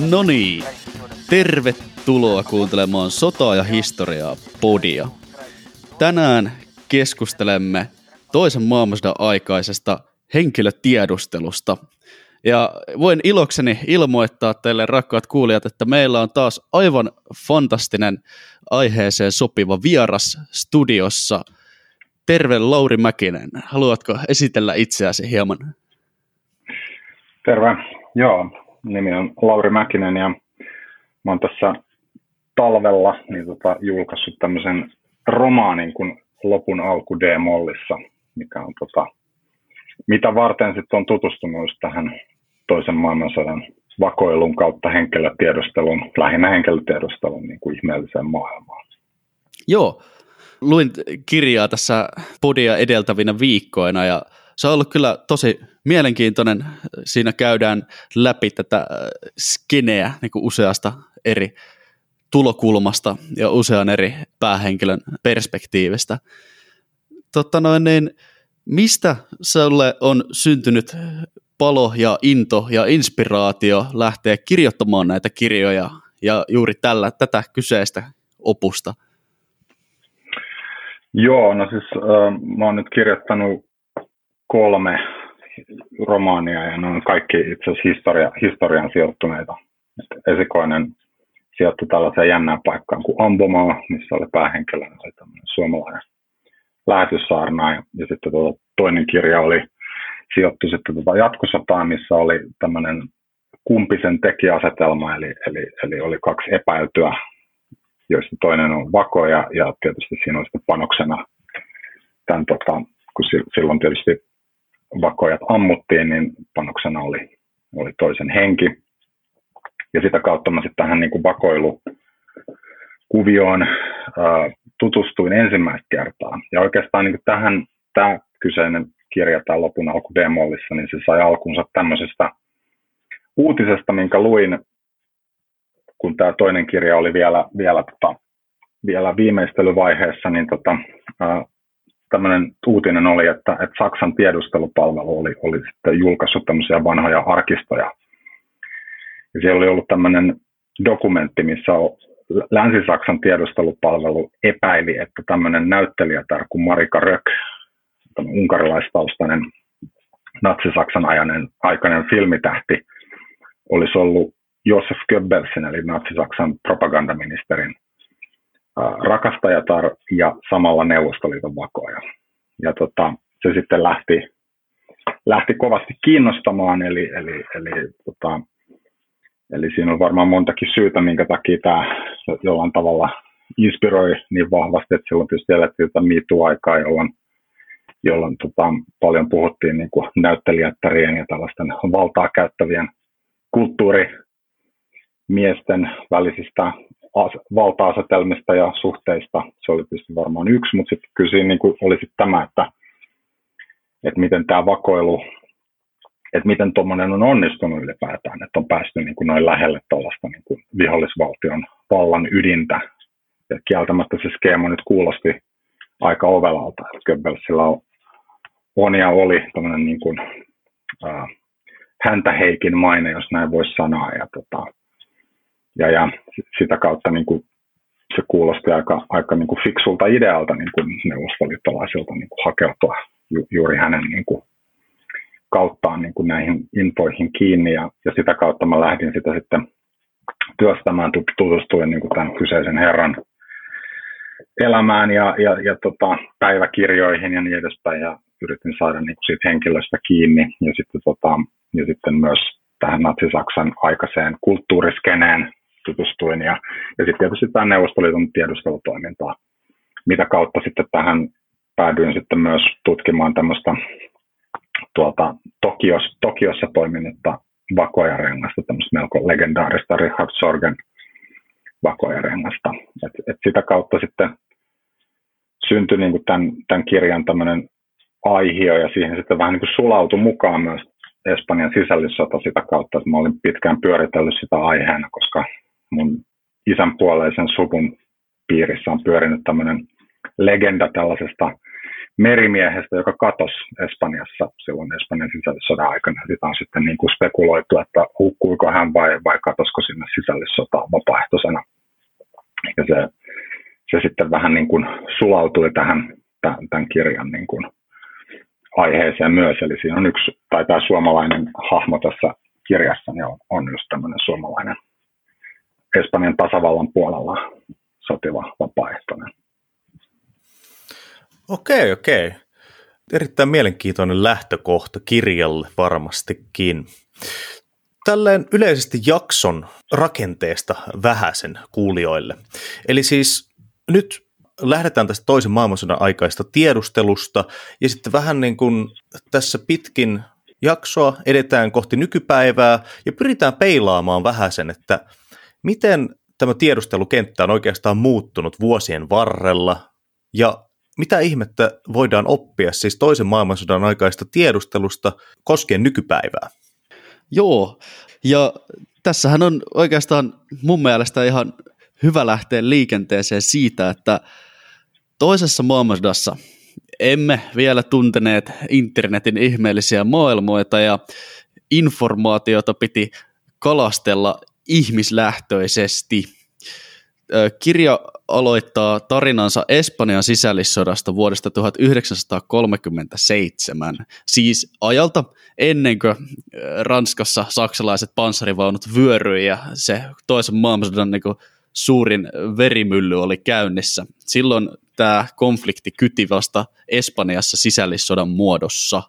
No niin, tervetuloa kuuntelemaan Sotaa ja historiaa podia. Tänään keskustelemme toisen maailmansodan aikaisesta henkilötiedustelusta. Ja voin ilokseni ilmoittaa teille rakkaat kuulijat, että meillä on taas aivan fantastinen aiheeseen sopiva vieras studiossa. Terve Lauri Mäkinen, haluatko esitellä itseäsi hieman? Terve, joo, nimi on Lauri Mäkinen ja mä oon tässä talvella niin tota, julkaissut tämmöisen romaanin kuin Lopun alku D-mollissa, mikä on tota, mitä varten sitten on tutustunut tähän toisen maailmansodan vakoilun kautta henkilötiedustelun, lähinnä henkilötiedustelun niin kuin ihmeelliseen maailmaan. Joo, luin kirjaa tässä podia edeltävinä viikkoina ja se on ollut kyllä tosi mielenkiintoinen. Siinä käydään läpi tätä äh, skeneä niin kuin useasta eri tulokulmasta ja usean eri päähenkilön perspektiivistä. Totta noin, niin mistä sinulle on syntynyt palo ja into ja inspiraatio lähteä kirjoittamaan näitä kirjoja ja juuri tällä tätä kyseistä opusta? Joo, no siis äh, mä oon nyt kirjoittanut kolme romaania ja ne on kaikki itse asiassa historia, historian sijoittuneita. Esikoinen sijoittui tällaiseen jännään paikkaan kuin Ambomaa, missä oli päähenkilönä oli suomalainen lähetyssaarnaaja. Ja sitten tuota, toinen kirja oli sijoittui sitten tuota jatkosotaan, missä oli tämmöinen kumpisen tekijäasetelma, eli, eli, eli oli kaksi epäiltyä, joista toinen on vako ja, ja tietysti siinä oli sitten panoksena tämän, tota, kun silloin tietysti vakojat ammuttiin, niin panoksena oli, oli toisen henki. Ja sitä kautta mä sitten tähän niin kuin vakoilukuvioon ää, tutustuin ensimmäistä kertaa. Ja oikeastaan niin kuin tähän tämä kyseinen kirja, tämä lopun alku Demollissa, niin se sai alkunsa tämmöisestä uutisesta, minkä luin, kun tämä toinen kirja oli vielä, vielä, tota, vielä viimeistelyvaiheessa, niin tota, ää, tämmöinen uutinen oli, että, että Saksan tiedustelupalvelu oli, oli sitten julkaissut tämmöisiä vanhoja arkistoja. Ja siellä oli ollut tämmöinen dokumentti, missä Länsi-Saksan tiedustelupalvelu epäili, että tämmöinen näyttelijätär kuin Marika Rök, unkarilaistaustainen natsi-Saksan ajainen, aikainen filmitähti, olisi ollut Josef Goebbelsin, eli natsi-Saksan propagandaministerin rakastajatar ja samalla Neuvostoliiton vakoja. Ja tota, se sitten lähti, lähti kovasti kiinnostamaan, eli, eli, eli, tota, eli siinä on varmaan montakin syytä, minkä takia tämä jollain tavalla inspiroi niin vahvasti, että silloin tietysti elettiin tätä MeToo-aikaa, jolloin, jolloin tota, paljon puhuttiin niin näyttelijättärien ja tällaisten valtaa käyttävien kulttuurimiesten välisistä valta-asetelmista ja suhteista. Se oli tietysti varmaan yksi, mutta sitten kyllä siinä niin kuin oli sitten tämä, että, että miten tämä vakoilu, että miten tuommoinen on onnistunut ylipäätään, että on päästy niin kuin noin lähelle tuollaista niin kuin vihollisvaltion vallan ydintä. Ja kieltämättä se skeema nyt kuulosti aika ovelalta, että Goebbelsillä on, on ja oli tämmöinen niin kuin, äh, häntä heikin maine, jos näin voisi sanoa. Ja tota, ja, ja sitä kautta niin kuin se kuulosti aika, aika niin kuin fiksulta idealta niin kuin neuvostoliittolaisilta niin kuin hakeutua ju, juuri hänen niin kuin kauttaan niin kuin näihin infoihin kiinni. Ja, ja sitä kautta mä lähdin sitä sitten työstämään, tutustuin niin kuin tämän kyseisen herran elämään ja, ja, ja tota, päiväkirjoihin ja niin edespäin. Ja yritin saada niin kuin siitä henkilöstä kiinni ja sitten, tota, ja sitten myös tähän natsi-Saksan aikaiseen kulttuuriskeneen tutustuin ja, ja sitten tietysti tämä Neuvostoliiton tiedustelutoimintaa, mitä kautta sitten tähän päädyin sitten myös tutkimaan tämmöistä tuolta Tokios, Tokiossa toiminutta vakoajarengasta, tämmöistä melko legendaarista Richard Sorgen vakoajarengasta. Et, et sitä kautta sitten syntyi niin kuin tämän, tämän kirjan tämmöinen aihio ja siihen sitten vähän niin kuin sulautui mukaan myös Espanjan sisällissota sitä kautta, että mä olin pitkään pyöritellyt sitä aiheena, koska mun isän puoleisen suvun piirissä on pyörinyt tämmöinen legenda tällaisesta merimiehestä, joka katosi Espanjassa silloin Espanjan sisällissodan aikana. Sitä on sitten niin kuin spekuloitu, että hukkuiko hän vai, vai katosko sinne sisällissotaan vapaaehtoisena. Ja se, se sitten vähän niin kuin sulautui tähän tämän kirjan niin kuin aiheeseen myös. Eli siinä on yksi, tai tämä suomalainen hahmo tässä kirjassa niin on, on just tämmöinen suomalainen Espanjan tasavallan puolella sotiva vapaaehtoinen. Okei, okei. Erittäin mielenkiintoinen lähtökohta kirjalle varmastikin. Tälleen yleisesti jakson rakenteesta vähäsen kuulijoille. Eli siis nyt lähdetään tästä toisen maailmansodan aikaista tiedustelusta ja sitten vähän niin kuin tässä pitkin jaksoa edetään kohti nykypäivää ja pyritään peilaamaan vähän sen, että miten tämä tiedustelukenttä on oikeastaan muuttunut vuosien varrella ja mitä ihmettä voidaan oppia siis toisen maailmansodan aikaista tiedustelusta koskien nykypäivää? Joo, ja tässähän on oikeastaan mun mielestä ihan hyvä lähteä liikenteeseen siitä, että toisessa maailmansodassa emme vielä tunteneet internetin ihmeellisiä maailmoita ja informaatiota piti kalastella ihmislähtöisesti. Kirja aloittaa tarinansa Espanjan sisällissodasta vuodesta 1937, siis ajalta ennen kuin Ranskassa saksalaiset panssarivaunut vyöryi ja se toisen maailmansodan niin suurin verimylly oli käynnissä. Silloin tämä konflikti kyti vasta Espanjassa sisällissodan muodossa.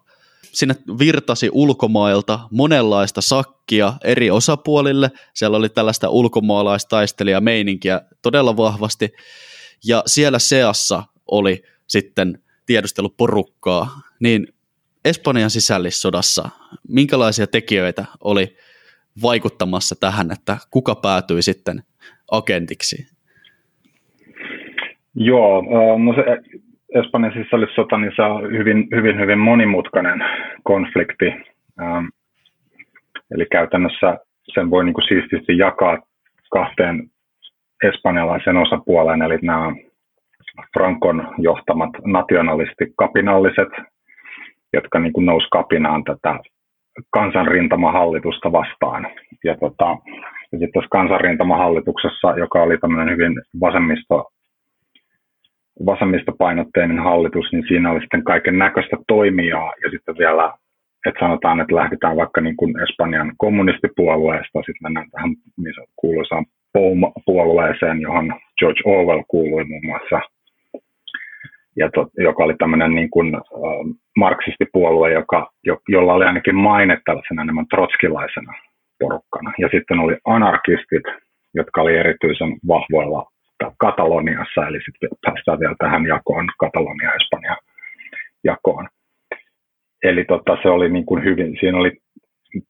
Sinne virtasi ulkomailta monenlaista sakkia eri osapuolille. Siellä oli tällaista ulkomaalaistaistelijameininkiä todella vahvasti. Ja siellä seassa oli sitten tiedusteluporukkaa. Niin Espanjan sisällissodassa, minkälaisia tekijöitä oli vaikuttamassa tähän, että kuka päätyi sitten agentiksi? Joo, no se Espanjan sisällissota, niin se on hyvin, hyvin, hyvin monimutkainen konflikti. Eli käytännössä sen voi niin kuin siististi jakaa kahteen espanjalaisen osapuoleen, eli nämä Frankon johtamat nationalistikapinalliset, jotka niin kuin nousi kapinaan tätä kansanrintamahallitusta vastaan. Ja, tota, ja sitten tässä kansanrintamahallituksessa, joka oli tämmöinen hyvin vasemmisto, vasemmistopainotteinen hallitus, niin siinä oli sitten kaiken näköistä toimijaa ja sitten vielä että sanotaan, että lähdetään vaikka niin kuin Espanjan kommunistipuolueesta, sitten mennään tähän niin kuuluisaan POUM-puolueeseen, johon George Orwell kuului muun muassa – ja to, joka oli tämmöinen niin kuin, äh, marksistipuolue, joka, jo, jolla oli ainakin maine tällaisena enemmän trotskilaisena porukkana. Ja sitten oli anarkistit, jotka oli erityisen vahvoilla Kataloniassa, eli sitten päästään vielä tähän jakoon, Katalonia ja Espanja jakoon. Eli tota, se oli niin kuin hyvin, siinä oli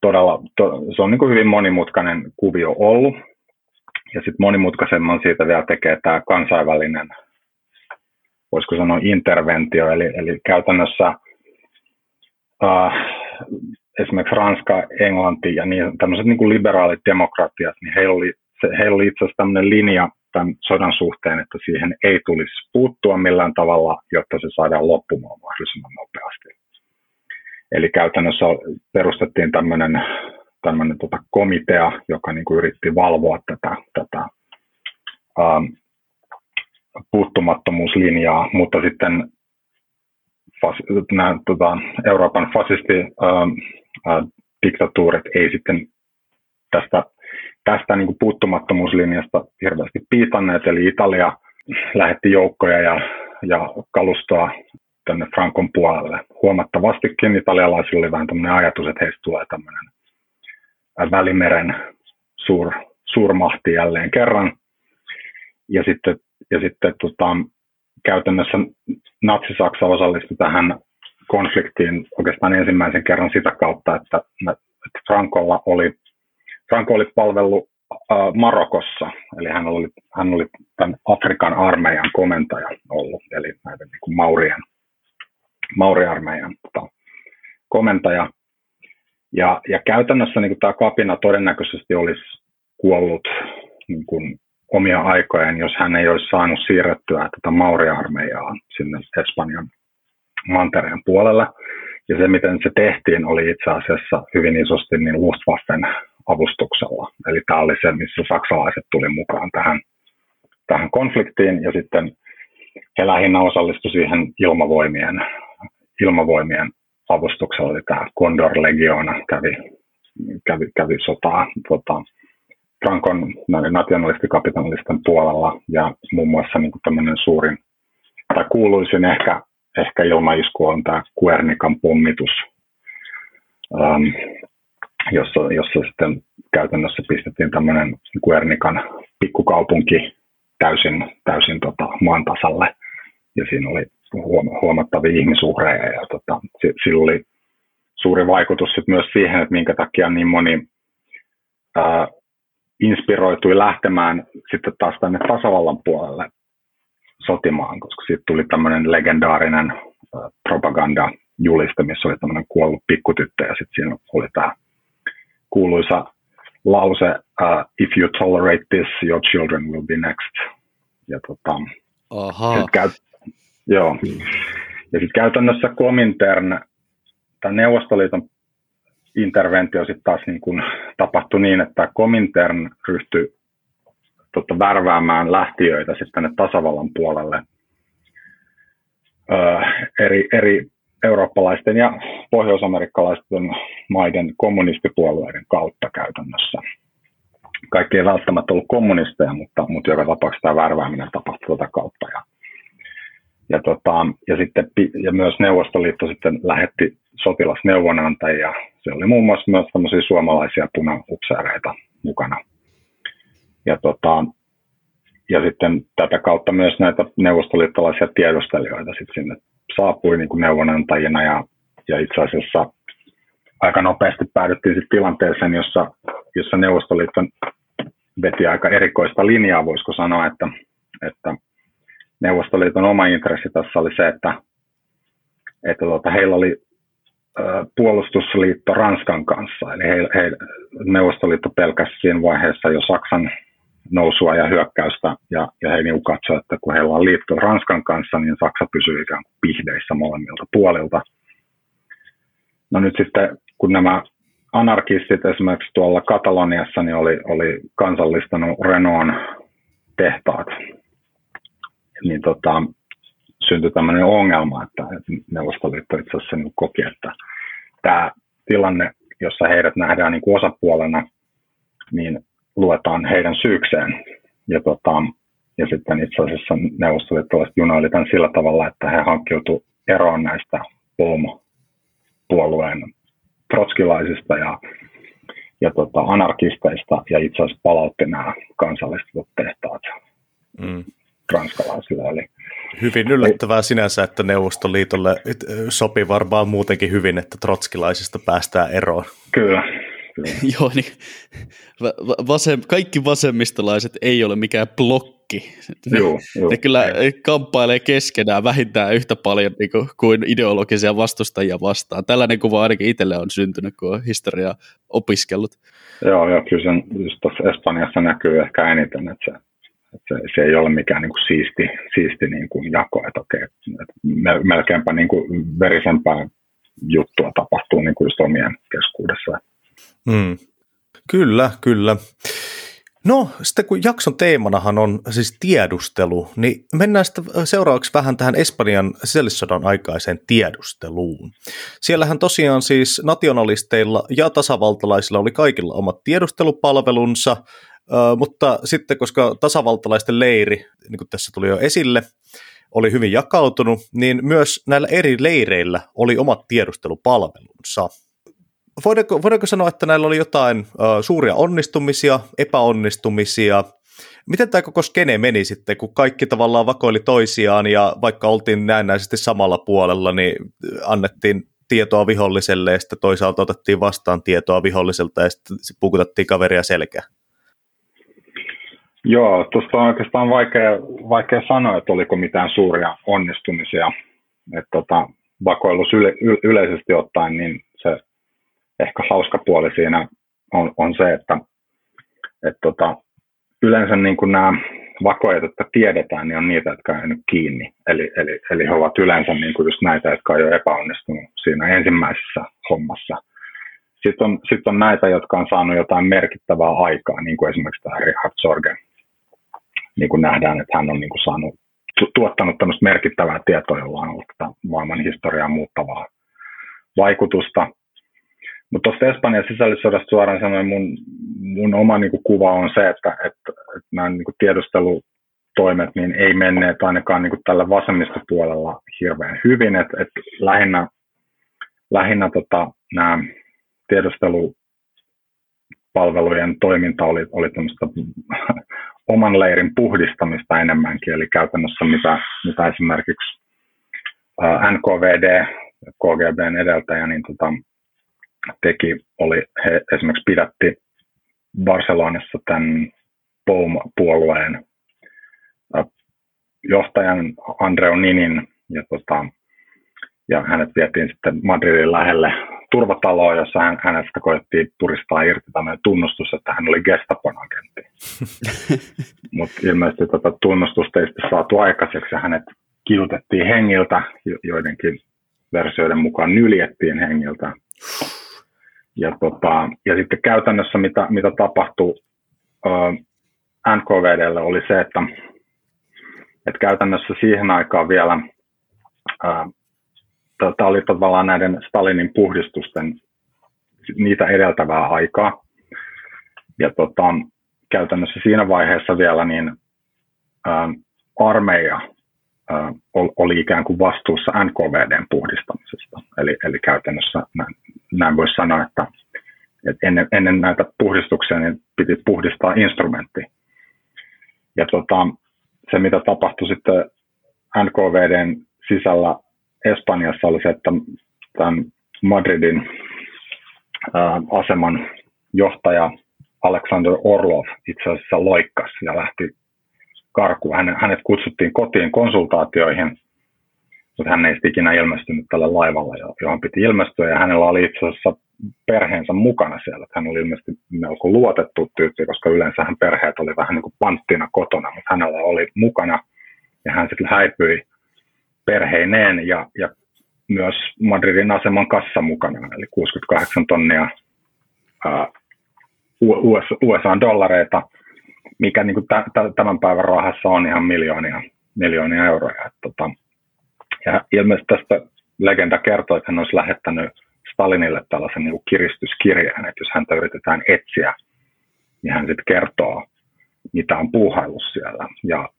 todella, to, se on niin kuin hyvin monimutkainen kuvio ollut. Ja sitten monimutkaisemman siitä vielä tekee tämä kansainvälinen voisiko sanoa interventio, eli, eli käytännössä äh, esimerkiksi Ranska, Englanti ja niin, tämmöiset niin kuin liberaalit demokratiat, niin heillä oli, se, heillä oli itse asiassa tämmöinen linja tämän sodan suhteen, että siihen ei tulisi puuttua millään tavalla, jotta se saadaan loppumaan mahdollisimman nopeasti. Eli käytännössä perustettiin tämmöinen, tämmöinen tota komitea, joka niin kuin yritti valvoa tätä, tätä ähm, puuttumattomuuslinjaa, mutta sitten fas, nämä, tota, Euroopan fasistdiktatuurit ei sitten tästä, tästä niin kuin puuttumattomuuslinjasta hirveästi piitanneet, eli Italia lähetti joukkoja ja, ja kalustoa tänne Frankon puolelle. Huomattavastikin italialaisilla oli vähän tämmöinen ajatus, että heistä tulee tämmöinen Välimeren suur, suurmahti jälleen kerran. Ja sitten ja sitten tota, käytännössä Natsi-Saksa osallistui tähän konfliktiin oikeastaan ensimmäisen kerran sitä kautta, että, että Frankolla oli, Franco oli palvellut äh, Marokossa, eli hän oli, hän oli tämän Afrikan armeijan komentaja ollut, eli näiden niin kuin Maurien, Mauriarmeijan tota, komentaja. Ja, ja käytännössä niin kuin tämä kapina todennäköisesti olisi kuollut niin kuin omia aikojaan, jos hän ei olisi saanut siirrettyä tätä Mauri-armeijaa sinne Espanjan mantereen puolelle. Ja se, miten se tehtiin, oli itse asiassa hyvin isosti niin Luftwaffen avustuksella. Eli tämä oli se, missä saksalaiset tuli mukaan tähän, tähän konfliktiin, ja sitten he lähinnä osallistuivat siihen ilmavoimien, ilmavoimien avustuksella, eli tämä Condor Legiona kävi, kävi, kävi sotaa tota, Frankon nationalistikapitalistin puolella, ja muun muassa niin tämmöinen suurin, tai kuuluisin ehkä, ehkä ilmaisku on tämä Kuernikan pommitus, ähm, jossa, jossa sitten käytännössä pistettiin tämmöinen Kuernikan pikkukaupunki täysin, täysin tota, maan tasalle. Ja siinä oli huomattavia ihmisuhreja ja tota, sillä oli suuri vaikutus sit myös siihen, että minkä takia niin moni ää, inspiroitui lähtemään sitten taas tänne tasavallan puolelle sotimaan, koska siitä tuli tämmöinen legendaarinen propaganda-juliste, missä oli tämmöinen kuollut pikkutyttö ja sitten siinä oli tämä kuuluisa lause, uh, if you tolerate this, your children will be next. Ja tota, Aha. käy, joo. Ja sitten käytännössä Komintern, tämä Neuvostoliiton interventio sitten taas niin kun tapahtui niin, että Komintern ryhtyi tota, värväämään lähtiöitä sitten tänne tasavallan puolelle öö, eri, eri eurooppalaisten ja pohjoisamerikkalaisten maiden kommunistipuolueiden kautta käytännössä. Kaikki ei välttämättä ollut kommunisteja, mutta, mutta joka tapauksessa tämä värvääminen tapahtui tätä kautta. Ja, ja, tota, ja, sitten, ja myös Neuvostoliitto sitten lähetti sotilasneuvonantajia. Se oli muun muassa myös tämmöisiä suomalaisia punaupseereita mukana. Ja, tota, ja sitten tätä kautta myös näitä neuvostoliittolaisia tiedustelijoita sitten sinne saapui niin kuin neuvonantajina ja, ja itse asiassa aika nopeasti päädyttiin sitten tilanteeseen, jossa, jossa Neuvostoliitto veti aika erikoista linjaa, voisiko sanoa, että, että Neuvostoliiton oma intressi tässä oli se, että, että tuota, heillä oli puolustusliitto Ranskan kanssa, eli he, he, Neuvostoliitto pelkäsi siinä vaiheessa jo Saksan nousua ja hyökkäystä, ja, ja he niin katsoivat, että kun heillä on liitto Ranskan kanssa, niin Saksa pysyy ikään kuin pihdeissä molemmilta puolilta. No nyt sitten, kun nämä anarkistit esimerkiksi tuolla Kataloniassa niin oli, oli kansallistanut Renault tehtaat, niin tota, syntyi tämmöinen ongelma, että Neuvostoliitto itse asiassa niin koki, että tämä tilanne, jossa heidät nähdään niin osapuolena, niin luetaan heidän syykseen. Ja, tota, ja sitten itse asiassa neuvostoliittolaiset junoili tämän sillä tavalla, että he hankkiutuivat eroon näistä POM-puolueen trotskilaisista ja, ja tota, anarkisteista ja itse asiassa palautti nämä kansallistetut tehtaat mm. ranskalaisille. Eli, Hyvin yllättävää sinänsä, että Neuvostoliitolle sopi varmaan muutenkin hyvin, että trotskilaisista päästään eroon. Kyllä, Joo, niin vasem, kaikki vasemmistolaiset ei ole mikään blokki. Ne, joo, joo, ne kyllä ei. kamppailee keskenään vähintään yhtä paljon niin kuin, kuin ideologisia vastustajia vastaan. Tällainen kuva ainakin itselle on syntynyt, kun on historiaa opiskellut. Joo, joo kyllä sen just tuossa Espanjassa näkyy ehkä eniten, että se, että se, se ei ole mikään niin kuin siisti, siisti niin kuin jako, että okei, että melkeinpä niin kuin verisempää juttua tapahtuu niin kuin just omien keskuudessa. Mm. Kyllä, kyllä. No, sitten kun jakson teemanahan on siis tiedustelu, niin mennään sitten seuraavaksi vähän tähän Espanjan sisällissodan aikaiseen tiedusteluun. Siellähän tosiaan siis nationalisteilla ja tasavaltalaisilla oli kaikilla omat tiedustelupalvelunsa, mutta sitten koska tasavaltalaisten leiri, niin kuin tässä tuli jo esille, oli hyvin jakautunut, niin myös näillä eri leireillä oli omat tiedustelupalvelunsa voidaanko, voidaanko sanoa, että näillä oli jotain uh, suuria onnistumisia, epäonnistumisia? Miten tämä koko skene meni sitten, kun kaikki tavallaan vakoili toisiaan ja vaikka oltiin näennäisesti samalla puolella, niin annettiin tietoa viholliselle ja sitten toisaalta otettiin vastaan tietoa viholliselta ja sitten pukutettiin kaveria selkää? Joo, tuosta on oikeastaan vaikea, vaikea sanoa, että oliko mitään suuria onnistumisia. Että tota, vakoilus yle, yleisesti ottaen, niin ehkä hauska puoli siinä on, on se, että et tota, yleensä niin kuin nämä vakoajat, jotka tiedetään, niin on niitä, jotka on jäänyt kiinni. Eli, eli, eli he ovat yleensä niin kuin just näitä, jotka on jo epäonnistunut siinä ensimmäisessä hommassa. Sitten on, sitten on näitä, jotka on saanut jotain merkittävää aikaa, niin kuin esimerkiksi tämä Richard Sorge. Niin kuin nähdään, että hän on niin kuin saanut, tuottanut tämmöistä merkittävää tietoa, jolla on ollut maailman historiaa muuttavaa vaikutusta. Mutta tuosta Espanjan sisällissodasta suoraan sanoen mun, mun oma niin kuin, kuva on se, että, että, että nämä niin kuin, tiedustelutoimet niin ei menneet ainakaan niin kuin, tällä vasemmistopuolella hirveän hyvin. Et, et lähinnä lähinnä tota, nämä tiedustelupalvelujen toiminta oli, oli oman leirin puhdistamista enemmänkin, eli käytännössä mitä, mitä esimerkiksi NKVD, KGBn edeltäjä, niin tota, teki, oli, he esimerkiksi pidätti Barcelonassa tämän POUM-puolueen johtajan Andreu Ninin, ja, tota, ja hänet vietiin sitten Madridin lähelle turvataloa, jossa hän, hänestä koettiin puristaa irti tämmöinen tunnustus, että hän oli Gestapon agentti. Mutta ilmeisesti tätä tota tunnustusta ei saatu aikaiseksi ja hänet kiutettiin hengiltä, joidenkin versioiden mukaan nyljettiin hengiltä. Ja, tota, ja sitten käytännössä mitä, mitä tapahtui äh, NKVDlle oli se, että, että käytännössä siihen aikaan vielä tämä oli tavallaan näiden Stalinin puhdistusten niitä edeltävää aikaa. Ja tota, käytännössä siinä vaiheessa vielä niin ä, armeija oli ikään kuin vastuussa NKVDn puhdistamisesta. Eli, eli käytännössä näin, näin voisi sanoa, että, että ennen, ennen näitä puhdistuksia niin piti puhdistaa instrumentti. Ja tota, se, mitä tapahtui sitten NKVDn sisällä Espanjassa oli se, että tämän Madridin aseman johtaja Alexander Orlov itse asiassa loikkas ja lähti karkuun. Hänet, hänet kutsuttiin kotiin konsultaatioihin, mutta hän ei ikinä ilmestynyt tälle laivalle, johon piti ilmestyä. Ja hänellä oli itse asiassa perheensä mukana siellä. Hän oli ilmeisesti melko luotettu tyyppi, koska yleensä perheet oli vähän niin kuin panttina kotona, mutta hänellä oli mukana. Ja hän sitten häipyi perheineen ja, ja myös Madridin aseman kassa mukana, eli 68 tonnia ää, USA-dollareita, mikä niin kuin tämän päivän rahassa on ihan miljoonia, miljoonia euroja. Et, tota, ja ilmeisesti tästä legenda kertoo, että hän olisi lähettänyt Stalinille tällaisen niin kuin kiristyskirjeen, että jos häntä yritetään etsiä, niin hän sitten kertoo, mitä on puuhaillut siellä. Ja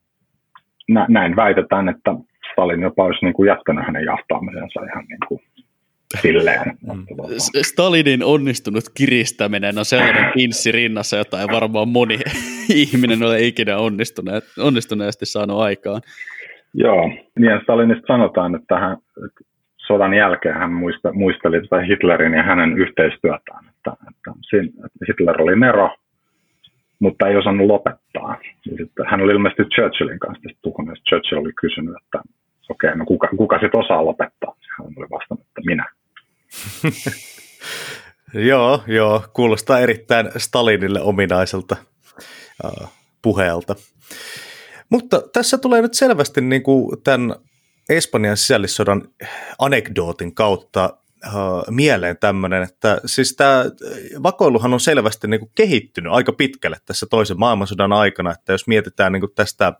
näin väitetään, että Stalin jopa olisi niin kuin jättänyt hänen jahtaamisensa ihan niin kuin silleen. Mm. Stalinin onnistunut kiristäminen on sellainen pinssi rinnassa, jota ei varmaan moni ihminen ole ikinä onnistuneet, onnistuneesti saanut aikaan. Joo, niin Stalinista sanotaan, että, hän, että sodan jälkeen hän muista, muisteli tätä Hitlerin ja hänen yhteistyötään, että, että Hitler oli nero, mutta ei osannut lopettaa. Sitten hän oli ilmeisesti Churchillin kanssa puhunut, Churchill oli kysynyt, että okei, okay, no kuka, kuka sitten osaa lopettaa? Hän oli vastannut, että minä. joo, joo, kuulostaa erittäin Stalinille ominaiselta puheelta. Mutta tässä tulee nyt selvästi niin kuin tämän Espanjan sisällissodan anekdootin kautta uh, mieleen tämmöinen, että siis tämä vakoiluhan on selvästi niin kuin kehittynyt aika pitkälle tässä toisen maailmansodan aikana, että jos mietitään niin kuin tästä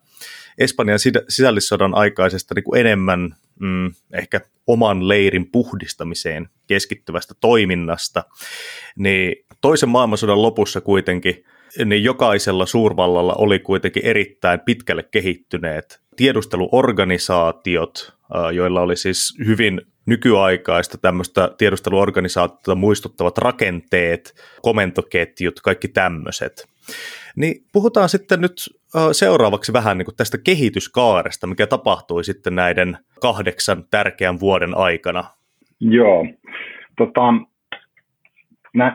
Espanjan sisällissodan aikaisesta niin kuin enemmän mm, ehkä oman leirin puhdistamiseen keskittyvästä toiminnasta, niin toisen maailmansodan lopussa kuitenkin niin jokaisella suurvallalla oli kuitenkin erittäin pitkälle kehittyneet tiedusteluorganisaatiot, joilla oli siis hyvin nykyaikaista tämmöistä tiedusteluorganisaatiota muistuttavat rakenteet, komentoketjut, kaikki tämmöiset. Niin puhutaan sitten nyt seuraavaksi vähän niin kuin tästä kehityskaaresta, mikä tapahtui sitten näiden kahdeksan tärkeän vuoden aikana. Joo, tota,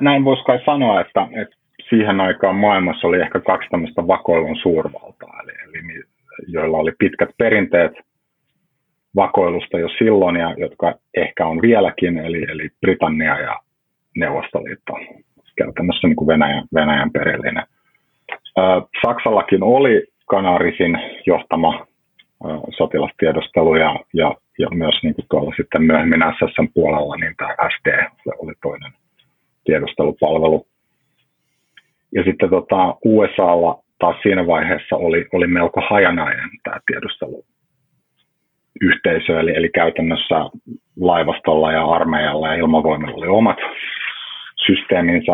näin voisi kai sanoa, että, että siihen aikaan maailmassa oli ehkä kaksi tämmöistä vakoilun suurvaltaa, eli, eli joilla oli pitkät perinteet vakoilusta jo silloin, ja jotka ehkä on vieläkin, eli, eli Britannia ja Neuvostoliitto, käytännössä niin kuin Venäjän, Venäjän perillinen. Saksallakin oli Kanarisin johtama sotilastiedustelu ja, ja, ja myös niin kuin tuolla sitten myöhemmin SSN puolella, niin tämä SD oli toinen tiedustelupalvelu. Ja sitten tota, USAlla taas siinä vaiheessa oli, oli melko hajanainen tämä tiedusteluyhteisö, eli, eli käytännössä laivastolla ja armeijalla ja ilmavoimilla oli omat systeeminsä.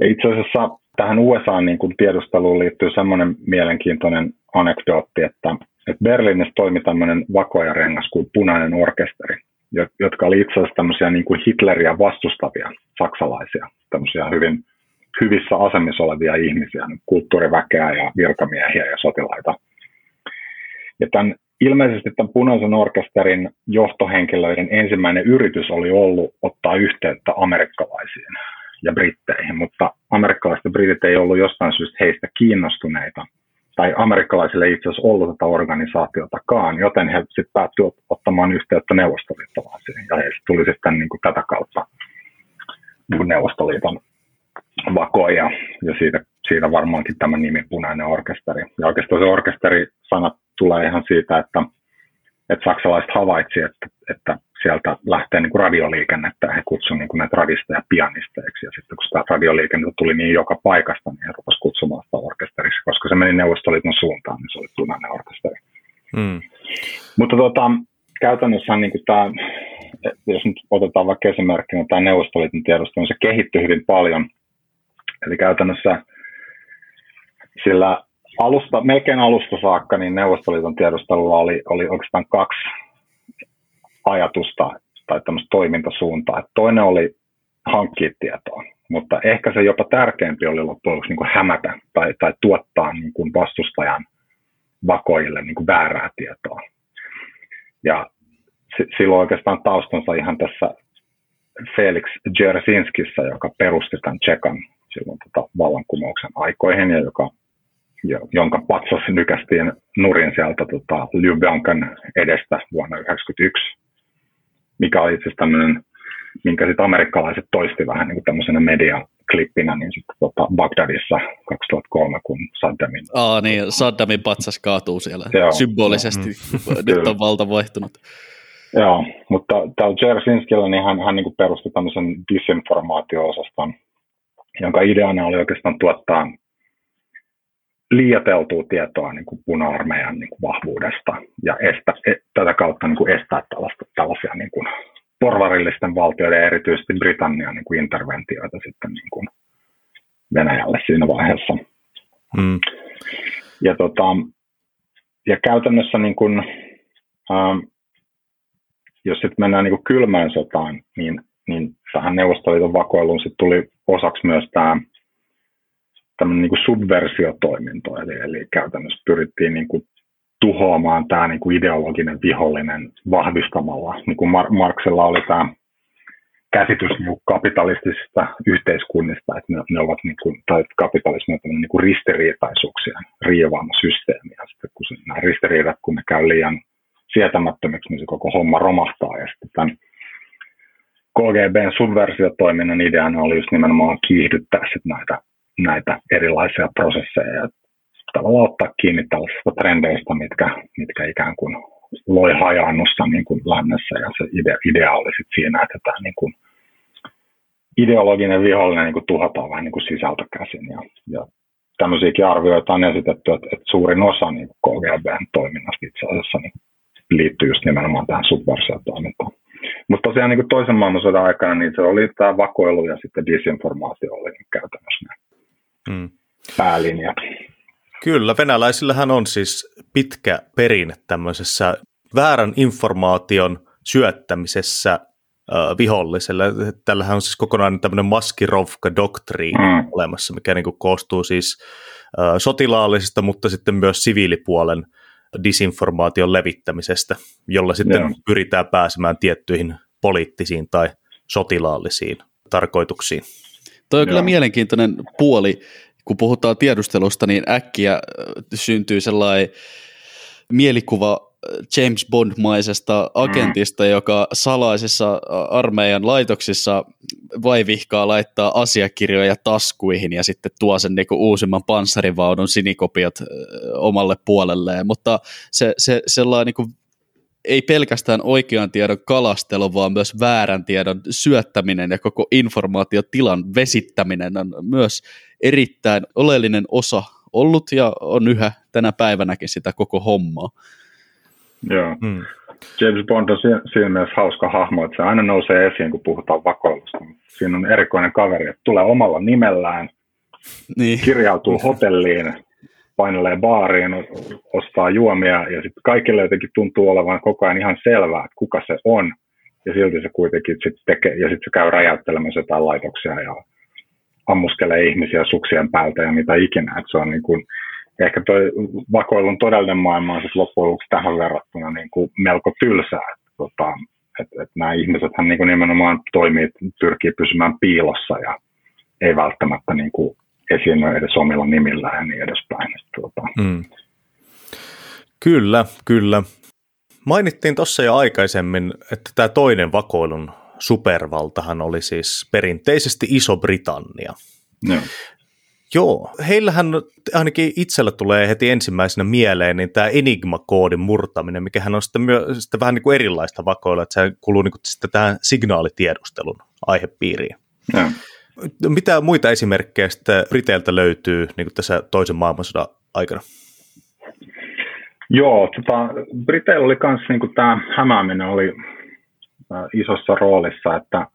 Ja itse asiassa tähän USA niin kuin tiedusteluun liittyy semmoinen mielenkiintoinen anekdootti, että, että Berliinissä toimi tämmöinen vakoajarengas kuin Punainen orkesteri, jotka oli itse asiassa tämmöisiä niin kuin Hitleriä vastustavia saksalaisia, tämmöisiä hyvin hyvissä asemissa olevia ihmisiä, kulttuuriväkeä ja virkamiehiä ja sotilaita. Ja tämän, ilmeisesti tämän punaisen orkesterin johtohenkilöiden ensimmäinen yritys oli ollut ottaa yhteyttä amerikkalaisiin ja britteihin, mutta amerikkalaiset ja britit ei ollut jostain syystä heistä kiinnostuneita, tai amerikkalaisille ei itse asiassa ollut tätä organisaatiotakaan, joten he sitten päättyivät ottamaan yhteyttä neuvostoliittolaisiin, ja heistä tuli sitten niin kuin tätä kautta niin Neuvostoliiton vakoja, ja siitä, siitä varmaankin tämä nimi Punainen orkesteri. Ja oikeastaan se orkesteri-sana tulee ihan siitä, että, että saksalaiset havaitsivat, että, että sieltä lähtee niin kuin radioliikennettä, he kutsuivat niin kuin näitä radisteja pianisteiksi, ja sitten kun sitä radioliikennettä tuli niin joka paikasta, niin he rupesivat kutsumaan sitä orkesteriksi, koska se meni Neuvostoliiton suuntaan, niin se oli punainen orkesteri. Mm. Mutta tota, käytännössä niin kuin tämä, jos nyt otetaan vaikka esimerkkinä tämä Neuvostoliiton tiedosto, niin se kehittyi hyvin paljon – Eli käytännössä sillä alusta, melkein alusta saakka niin Neuvostoliiton tiedustelulla oli, oli oikeastaan kaksi ajatusta tai tämmöistä toimintasuuntaa. toinen oli hankkia tietoa, mutta ehkä se jopa tärkeämpi oli loppujen lopuksi niin hämätä tai, tai tuottaa niin kuin vastustajan vakoille niin kuin väärää tietoa. Ja silloin oikeastaan taustansa ihan tässä Felix Dzerzhinskissä, joka perusti tämän Tsekan silloin tota vallankumouksen aikoihin ja joka, jonka patsas nykästiin nurin sieltä tota Ljubljankan edestä vuonna 1991, mikä oli itse tämmöinen, minkä sitten amerikkalaiset toisti vähän niin kuin tämmöisenä mediaklippinä, niin sitten tota Bagdadissa 2003, kun Saddamin... Aa niin, Saddamin patsas kaatuu siellä Joo, symbolisesti, mm. nyt on valta vaihtunut. Joo, mutta täällä Jersinskillä niin hän, hän niin kuin perusti tämmöisen disinformaatio-osaston, jonka ideana oli oikeastaan tuottaa liioteltua tietoa niin kuin puna-armeijan niin kuin vahvuudesta ja estä, et, tätä kautta niin kuin estää tällaista, tällaisia niin kuin porvarillisten valtioiden ja erityisesti Britannian niin kuin interventioita sitten niin kuin Venäjälle siinä vaiheessa. Mm. Ja, tota, ja käytännössä niin kuin, ähm, jos sitten mennään niin kuin kylmään sotaan, niin niin tähän Neuvostoliiton vakoiluun sit tuli osaksi myös tämä tämmöinen niin subversiotoiminto, eli, eli käytännössä pyrittiin niin kuin tuhoamaan tämä niin kuin ideologinen vihollinen vahvistamalla. Niin kuin Mar- Marksella oli tämä käsitys niin kapitalistisista yhteiskunnista, että ne, ne ovat niin kuin, tai kapitalismi on niin kuin ristiriitaisuuksia riivaama systeemi. Sitten kun se, nämä ristiriidat, kun ne käy liian sietämättömiksi, niin se koko homma romahtaa. Ja sitten tämän KGBn subversiotoiminnan ideana oli just nimenomaan kiihdyttää sit näitä, näitä erilaisia prosesseja ja tavallaan ottaa kiinni tällaisista trendeistä, mitkä, mitkä ikään kuin loi hajannusta niin kuin lännessä ja se idea, idea oli sit siinä, että tämä niin kuin ideologinen vihollinen niin kuin tuhotaan vähän niin kuin sisältä käsin ja, ja tämmöisiäkin arvioita on esitetty, että, että suurin osa niin KGBn toiminnasta itse asiassa niin liittyy just nimenomaan tähän subversiotoimintaan. Mutta tosiaan niin kuin toisen maailmansodan aikana niin se oli tämä vakoilu ja sitten disinformaatio oli käytännössä ne mm. päälinjat. Kyllä, venäläisillähän on siis pitkä perinne tämmöisessä väärän informaation syöttämisessä viholliselle. Tällähän on siis kokonainen tämmöinen maskirovka-doktriini mm. olemassa, mikä niin kuin koostuu siis sotilaallisesta, mutta sitten myös siviilipuolen disinformaation levittämisestä, jolla sitten Joo. pyritään pääsemään tiettyihin poliittisiin tai sotilaallisiin tarkoituksiin. Toi on Joo. kyllä mielenkiintoinen puoli, kun puhutaan tiedustelusta, niin äkkiä syntyy sellainen mielikuva James Bond-maisesta agentista, joka salaisissa armeijan laitoksissa vaivihkaa laittaa asiakirjoja taskuihin ja sitten tuo sen niinku uusimman panssarivaunun sinikopiot omalle puolelleen, mutta se, se sellainen niinku ei pelkästään oikean tiedon kalastelu, vaan myös väärän tiedon syöttäminen ja koko informaatiotilan vesittäminen on myös erittäin oleellinen osa ollut ja on yhä tänä päivänäkin sitä koko hommaa. Joo. Hmm. James Bond on siinä mielessä hauska hahmo, että se aina nousee esiin, kun puhutaan vakoilusta. Siinä on erikoinen kaveri, että tulee omalla nimellään, niin. kirjautuu hotelliin, painelee baariin, ostaa juomia ja sitten kaikille jotenkin tuntuu olevan koko ajan ihan selvää, että kuka se on. Ja silti se kuitenkin sit tekee, ja sitten se käy räjäyttelemässä jotain laitoksia ja ammuskelee ihmisiä suksien päältä ja mitä ikinä. Et se on niin kuin, ehkä toi vakoilun todellinen maailma on sitten loppujen lopuksi tähän verrattuna niin kuin melko tylsää. Että, tota, et, et nämä ihmisethän niin kuin nimenomaan toimii, pyrkii pysymään piilossa ja ei välttämättä niin kuin esiinny edes omilla nimillä ja niin edespäin. Tuota. Mm. Kyllä, kyllä. Mainittiin tuossa jo aikaisemmin, että tämä toinen vakoilun supervaltahan oli siis perinteisesti Iso-Britannia. No. Joo, heillähän ainakin itsellä tulee heti ensimmäisenä mieleen niin tämä Enigma-koodin murtaminen, mikä hän on sitten, myö, sitten vähän niin kuin erilaista vakoilua, että se kuuluu niin kuin sitten tähän signaalitiedustelun aihepiiriin. No. Mitä muita esimerkkejä sitten Briteiltä löytyy niin kuin tässä toisen maailmansodan aikana? Joo, tota, Briteillä oli myös niin tämä hämääminen oli isossa roolissa, että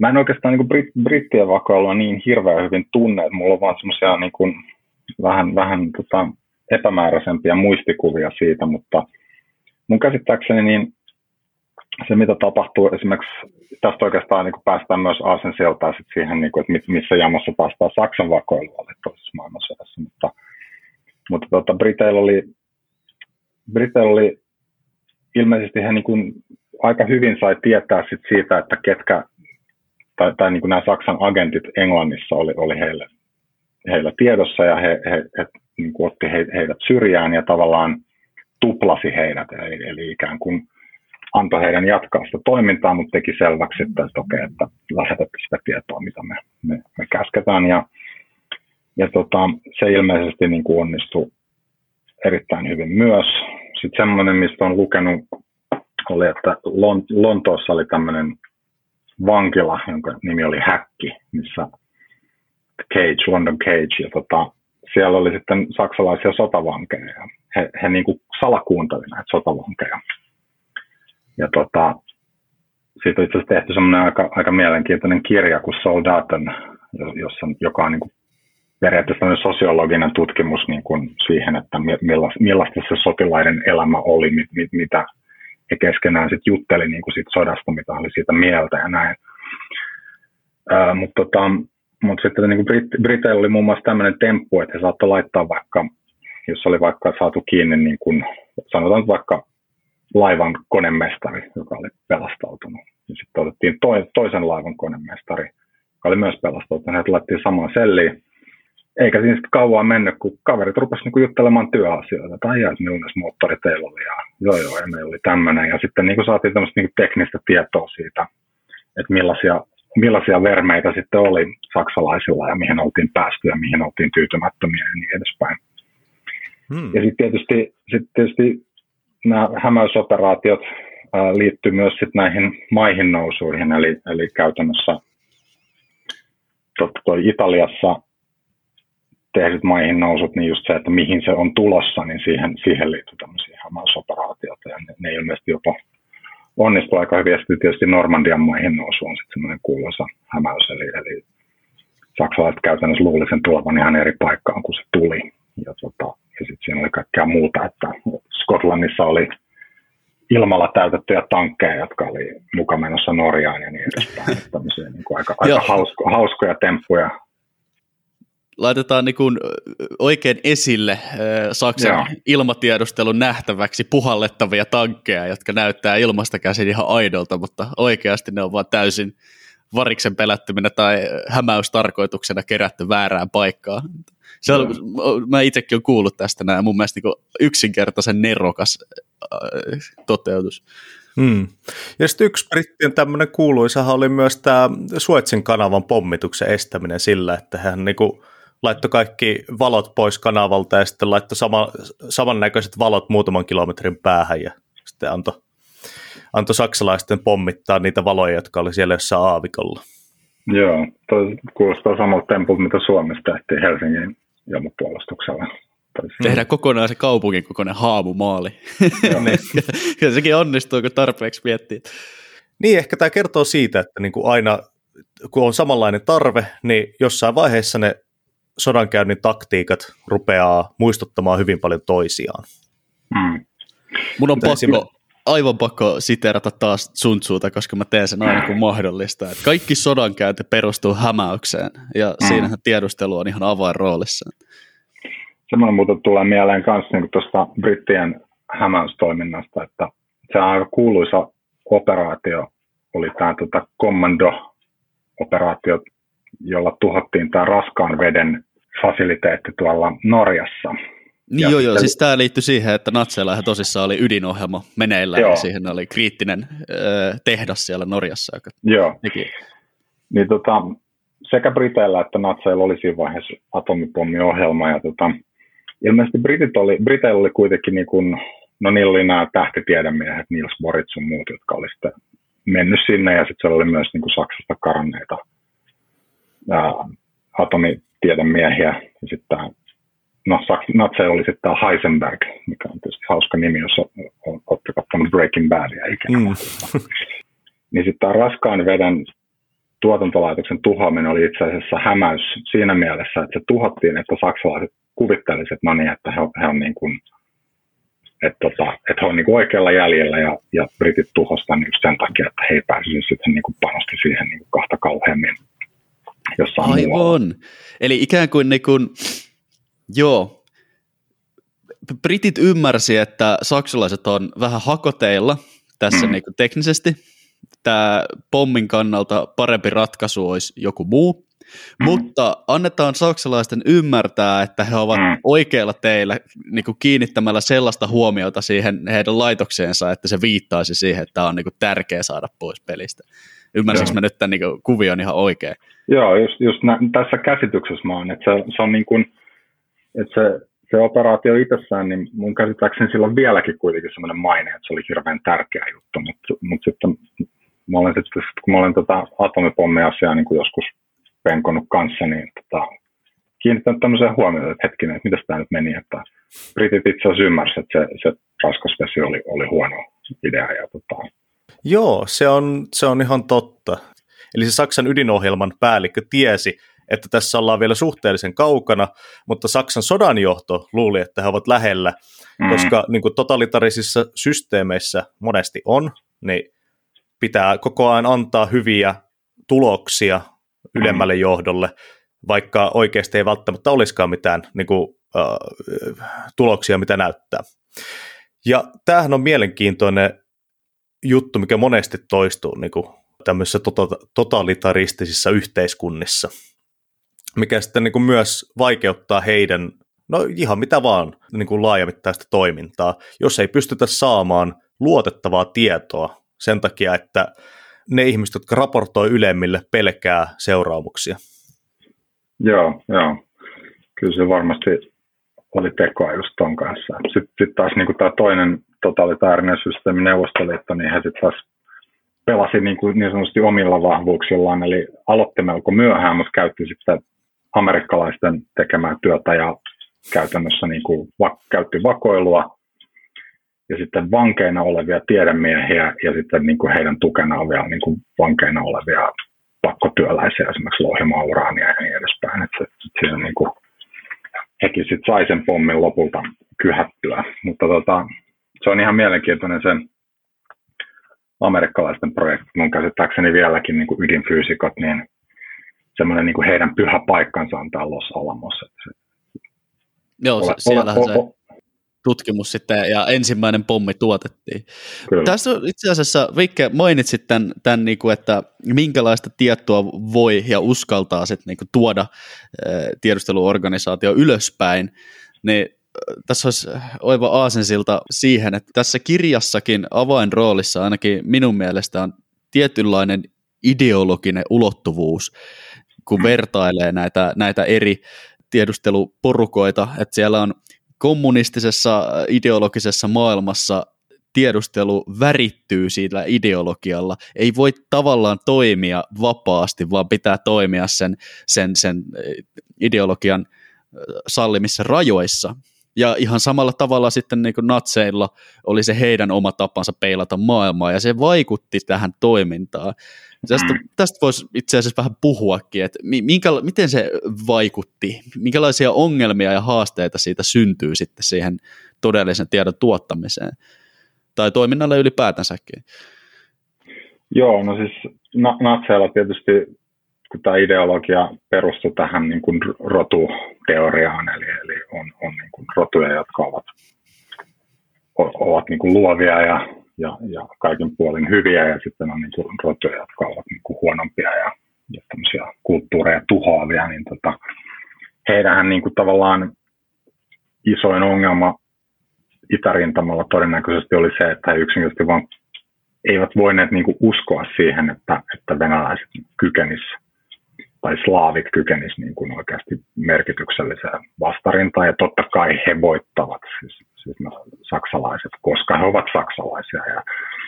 mä en oikeastaan niin brit- brittien vakoilua niin hirveän hyvin tunne, että mulla on vaan semmoisia niin vähän, vähän tota, epämääräisempiä muistikuvia siitä, mutta mun käsittääkseni niin se, mitä tapahtuu esimerkiksi, tästä oikeastaan niin päästään myös Aasensiltaan sit siihen, niin kuin, että missä jamassa päästään Saksan vakoilualle toisessa maailmansodassa, mutta, mutta tota, Briteillä oli, Briteillä oli ilmeisesti he niin kuin, aika hyvin sai tietää sit siitä, että ketkä, tai, tai niin kuin nämä Saksan agentit Englannissa oli, oli heille, heillä tiedossa ja he, he, he niin kuin otti he, heidät syrjään ja tavallaan tuplasi heidät, eli, eli ikään kuin antoi heidän jatkaa sitä toimintaa, mutta teki selväksi, että, että okei, että lähetätte sitä tietoa, mitä me, me, me käsketään. Ja, ja tota, se ilmeisesti niin kuin onnistui erittäin hyvin myös. Sitten semmoinen, mistä on lukenut, oli, että Lontoossa oli tämmöinen vankila, jonka nimi oli Häkki, missä Cage, London Cage, ja tota, siellä oli sitten saksalaisia sotavankeja. He, he niin kuin salakuuntelivat näitä sotavankeja ja tota, siitä on itse asiassa tehty semmoinen aika, aika mielenkiintoinen kirja kuin Soldaten, jossa, joka on niin kuin periaatteessa sosiologinen tutkimus niin kuin siihen, että millaista se sotilaiden elämä oli, mit, mit, mitä he keskenään sit jutteli niin kuin siitä sodasta, mitä oli siitä mieltä ja näin. Ää, mutta tota, mut sitten niin Brit- Briteillä oli muun muassa tämmöinen temppu, että he saattoi laittaa vaikka, jos oli vaikka saatu kiinni, niin kuin, sanotaan vaikka laivan konemestari, joka oli pelastautunut. Ja sitten otettiin to, toisen laivan konemestari, joka oli myös pelastautunut. Hänet laitettiin samaan selliin. Eikä siinä sitten kauan mennyt, kun kaverit rupesivat niinku juttelemaan työasioita. Tai jäisi milloin moottori teillä oli. Ja joo, joo, ja meillä oli tämmöinen. Ja sitten niinku saatiin tämmöistä niinku teknistä tietoa siitä, että millaisia, millaisia vermeitä sitten oli saksalaisilla ja mihin oltiin päästy ja mihin oltiin tyytymättömiä ja niin edespäin. Hmm. Ja sitten tietysti, sit tietysti nämä hämäysoperaatiot liittyy myös sit näihin maihin nousuihin, eli, eli käytännössä toi Italiassa tehdyt maihin nousut, niin just se, että mihin se on tulossa, niin siihen, siihen liittyy tämmöisiä hämäysoperaatioita, ja ne, ne ilmeisesti jopa onnistuu aika hyvin, ja sitten tietysti Normandian maihin nousu on sitten semmoinen kuuluisa hämäys, eli, eli saksalaiset käytännössä luulisin tulevan ihan eri paikkaan kuin se tuli, ja tota, ja sitten siinä oli kaikkea muuta, että Skotlannissa oli ilmalla täytettyjä tankkeja, jotka oli mukaan menossa Norjaan ja niin edespäin. Tämmöisiä niin kuin aika, aika hausko, hauskoja temppuja. Laitetaan niin kuin oikein esille Saksan Joo. ilmatiedustelun nähtäväksi puhallettavia tankkeja, jotka näyttää ilmasta käsin ihan aidolta, mutta oikeasti ne on vaan täysin variksen pelättyminen tai hämäystarkoituksena kerätty väärään paikkaan. Se on, mä itsekin olen kuullut tästä näin, mun mielestä niin yksinkertaisen nerokas toteutus. Hmm. Ja sitten yksi brittien tämmöinen kuuluisahan oli myös tämä Suetsin kanavan pommituksen estäminen sillä, että hän niinku laittoi kaikki valot pois kanavalta ja sitten laittoi sama, samannäköiset valot muutaman kilometrin päähän ja sitten antoi anto saksalaisten pommittaa niitä valoja, jotka oli siellä jossain aavikolla. Joo, toi kuulostaa samalta tempulta, mitä Suomessa tehtiin Helsingin ilmapuolustuksella. Tehdään kokonaan se kaupungin kokoinen haamumaali. ja sekin onnistuu, kun tarpeeksi miettii. Niin, ehkä tämä kertoo siitä, että niin kuin aina kun on samanlainen tarve, niin jossain vaiheessa ne sodankäynnin taktiikat rupeaa muistuttamaan hyvin paljon toisiaan. Mm. Mun on pakko, aivan pakko siterata taas Sun Tzuta, koska mä teen sen aina kun mahdollista. Että kaikki sodankäynti perustuu hämäykseen, ja mm. siinähän tiedustelu on ihan avainroolissa. Semmoinen muuten tulee mieleen myös niin tuosta brittien hämäystoiminnasta, että se on aika kuuluisa operaatio, oli tämä tota, Commando-operaatio, jolla tuhottiin tämä raskaan veden fasiliteetti tuolla Norjassa. Niin joo, joo, siis tämä liittyy siihen, että natseilla ihan tosissaan oli ydinohjelma meneillä joo. ja siihen oli kriittinen ö, tehdas siellä Norjassa. Joka joo. Teki. Niin tota, sekä Briteillä että natseilla oli siinä vaiheessa atomipommiohjelma ja tota, ilmeisesti Britit oli, Briteillä oli kuitenkin niin kuin, no niillä oli nämä tähtitiedemiehet, Niels Borit sun muut, jotka oli sitten mennyt sinne ja sitten siellä oli myös niin kuin Saksasta karanneita ää, atomitiedemiehiä ja sitten no natseilla oli sitten tämä Heisenberg, mikä on tietysti hauska nimi, jos olette katsonut Breaking Badia ikinä. Mm. niin sitten tämä raskaan veden tuotantolaitoksen tuhoaminen oli itse asiassa hämäys siinä mielessä, että se tuhottiin, että saksalaiset kuvittelisivat, että no niin, että he, he on niin kuin, että, tota, että he on niin kuin oikealla jäljellä ja, ja britit tuhosta niin sen takia, että he ei pääsisi sitten niin kuin panosti siihen niin kuin kahta kauheammin jossain Aivan. Muualla. Eli ikään kuin, niin kuin Joo. Britit ymmärsi, että saksalaiset on vähän hakoteilla tässä mm. niin kuin teknisesti. Tämä pommin kannalta parempi ratkaisu olisi joku muu, mm. mutta annetaan saksalaisten ymmärtää, että he ovat mm. oikealla teillä niin kuin kiinnittämällä sellaista huomiota siihen heidän laitokseensa, että se viittaisi siihen, että tämä on niin kuin tärkeä saada pois pelistä. Ymmärsinkö mä nyt tämän niin kuin, kuvion ihan oikein? Joo, just, just nä- tässä käsityksessä mä oon, että se, se on niin kuin, että se, se operaatio itsessään, niin mun käsittääkseni sillä on vieläkin kuitenkin semmoinen maine, että se oli hirveän tärkeä juttu, mutta, mutta sitten mä olen sitten, kun mä olen tota atomipommi-asiaa niin kuin joskus penkonut kanssa, niin tota, kiinnittänyt tämmöiseen huomioon, että hetkinen, että miten tämä nyt meni, että britit itse asiassa ymmärsivät, että se, se raskas vesi oli, oli huono idea. Ja, tota... Joo, se on, se on ihan totta. Eli se Saksan ydinohjelman päällikkö tiesi, että tässä ollaan vielä suhteellisen kaukana, mutta Saksan sodanjohto luuli, että he ovat lähellä, mm. koska niin kuin totalitarisissa systeemeissä monesti on, niin pitää koko ajan antaa hyviä tuloksia ylemmälle mm. johdolle, vaikka oikeasti ei välttämättä olisikaan mitään niin kuin, äh, tuloksia, mitä näyttää. Ja tämähän on mielenkiintoinen juttu, mikä monesti toistuu niin kuin tämmöisissä tota-, totalitaristisissa yhteiskunnissa mikä sitten niin kuin myös vaikeuttaa heidän, no ihan mitä vaan, niin kuin laajamittaista toimintaa, jos ei pystytä saamaan luotettavaa tietoa sen takia, että ne ihmiset, jotka raportoi ylemmille, pelkää seuraamuksia. Joo, joo. Kyllä se varmasti oli tekoa just ton kanssa. Sitten sit taas niin tämä toinen totalitaarinen systeemi, Neuvostoliitto, niin he sitten taas pelasi niin, kuin niin sanotusti omilla vahvuuksillaan, eli aloitti melko myöhään, mutta käytti sitten amerikkalaisten tekemää työtä ja käytännössä niin kuin va- käytti vakoilua ja sitten vankeina olevia tiedemiehiä ja sitten niin kuin heidän tukena on vielä niin kuin vankeina olevia pakkotyöläisiä, esimerkiksi louhimaan uraania ja niin edespäin. Että siinä niin kuin, hekin sitten sai sen pommin lopulta kyhättyä. Mutta tota, se on ihan mielenkiintoinen sen amerikkalaisten projekti. Mun käsittääkseni vieläkin niin kuin ydinfyysikot, niin semmoinen niin kuin heidän pyhä paikkansa on täällä Los Alamos. Joo, ole, siellähän ole, se... tutkimus sitten ja ensimmäinen pommi tuotettiin. Kyllä. Tässä itse asiassa, Vikke, mainitsit tämän, tämän niin kuin, että minkälaista tietoa voi ja uskaltaa sitten niin kuin, tuoda tiedusteluorganisaatio ylöspäin, niin tässä olisi oiva aasensilta siihen, että tässä kirjassakin avainroolissa ainakin minun mielestä on tietynlainen ideologinen ulottuvuus, kun vertailee näitä, näitä eri tiedusteluporukoita, että siellä on kommunistisessa ideologisessa maailmassa tiedustelu värittyy siitä ideologialla. Ei voi tavallaan toimia vapaasti, vaan pitää toimia sen, sen, sen ideologian sallimissa rajoissa. Ja ihan samalla tavalla sitten niin natseilla oli se heidän oma tapansa peilata maailmaa, ja se vaikutti tähän toimintaan. Tästä, mm. tästä voisi itse asiassa vähän puhuakin, että minkä, miten se vaikutti, minkälaisia ongelmia ja haasteita siitä syntyy sitten siihen todellisen tiedon tuottamiseen, tai toiminnalle ylipäätänsäkin. Joo, no siis natseilla tietysti kun tämä ideologia perustui tähän niin kuin rotuteoriaan, eli, eli on, on niin kuin rotuja, jotka ovat, ovat niin kuin luovia ja, ja, ja kaiken puolin hyviä, ja sitten on niin kuin rotuja, jotka ovat niin kuin huonompia ja, ja kulttuureja tuhoavia, niin tota, heidähän niin kuin tavallaan isoin ongelma itärintamalla todennäköisesti oli se, että he yksinkertaisesti vaan eivät voineet niin kuin uskoa siihen, että, että venäläiset kykenisivät tai slaavit kykenisivät niin kuin oikeasti merkitykselliseen vastarintaan. Ja totta kai he voittavat, siis, siis saksalaiset, koska he ovat saksalaisia. Ja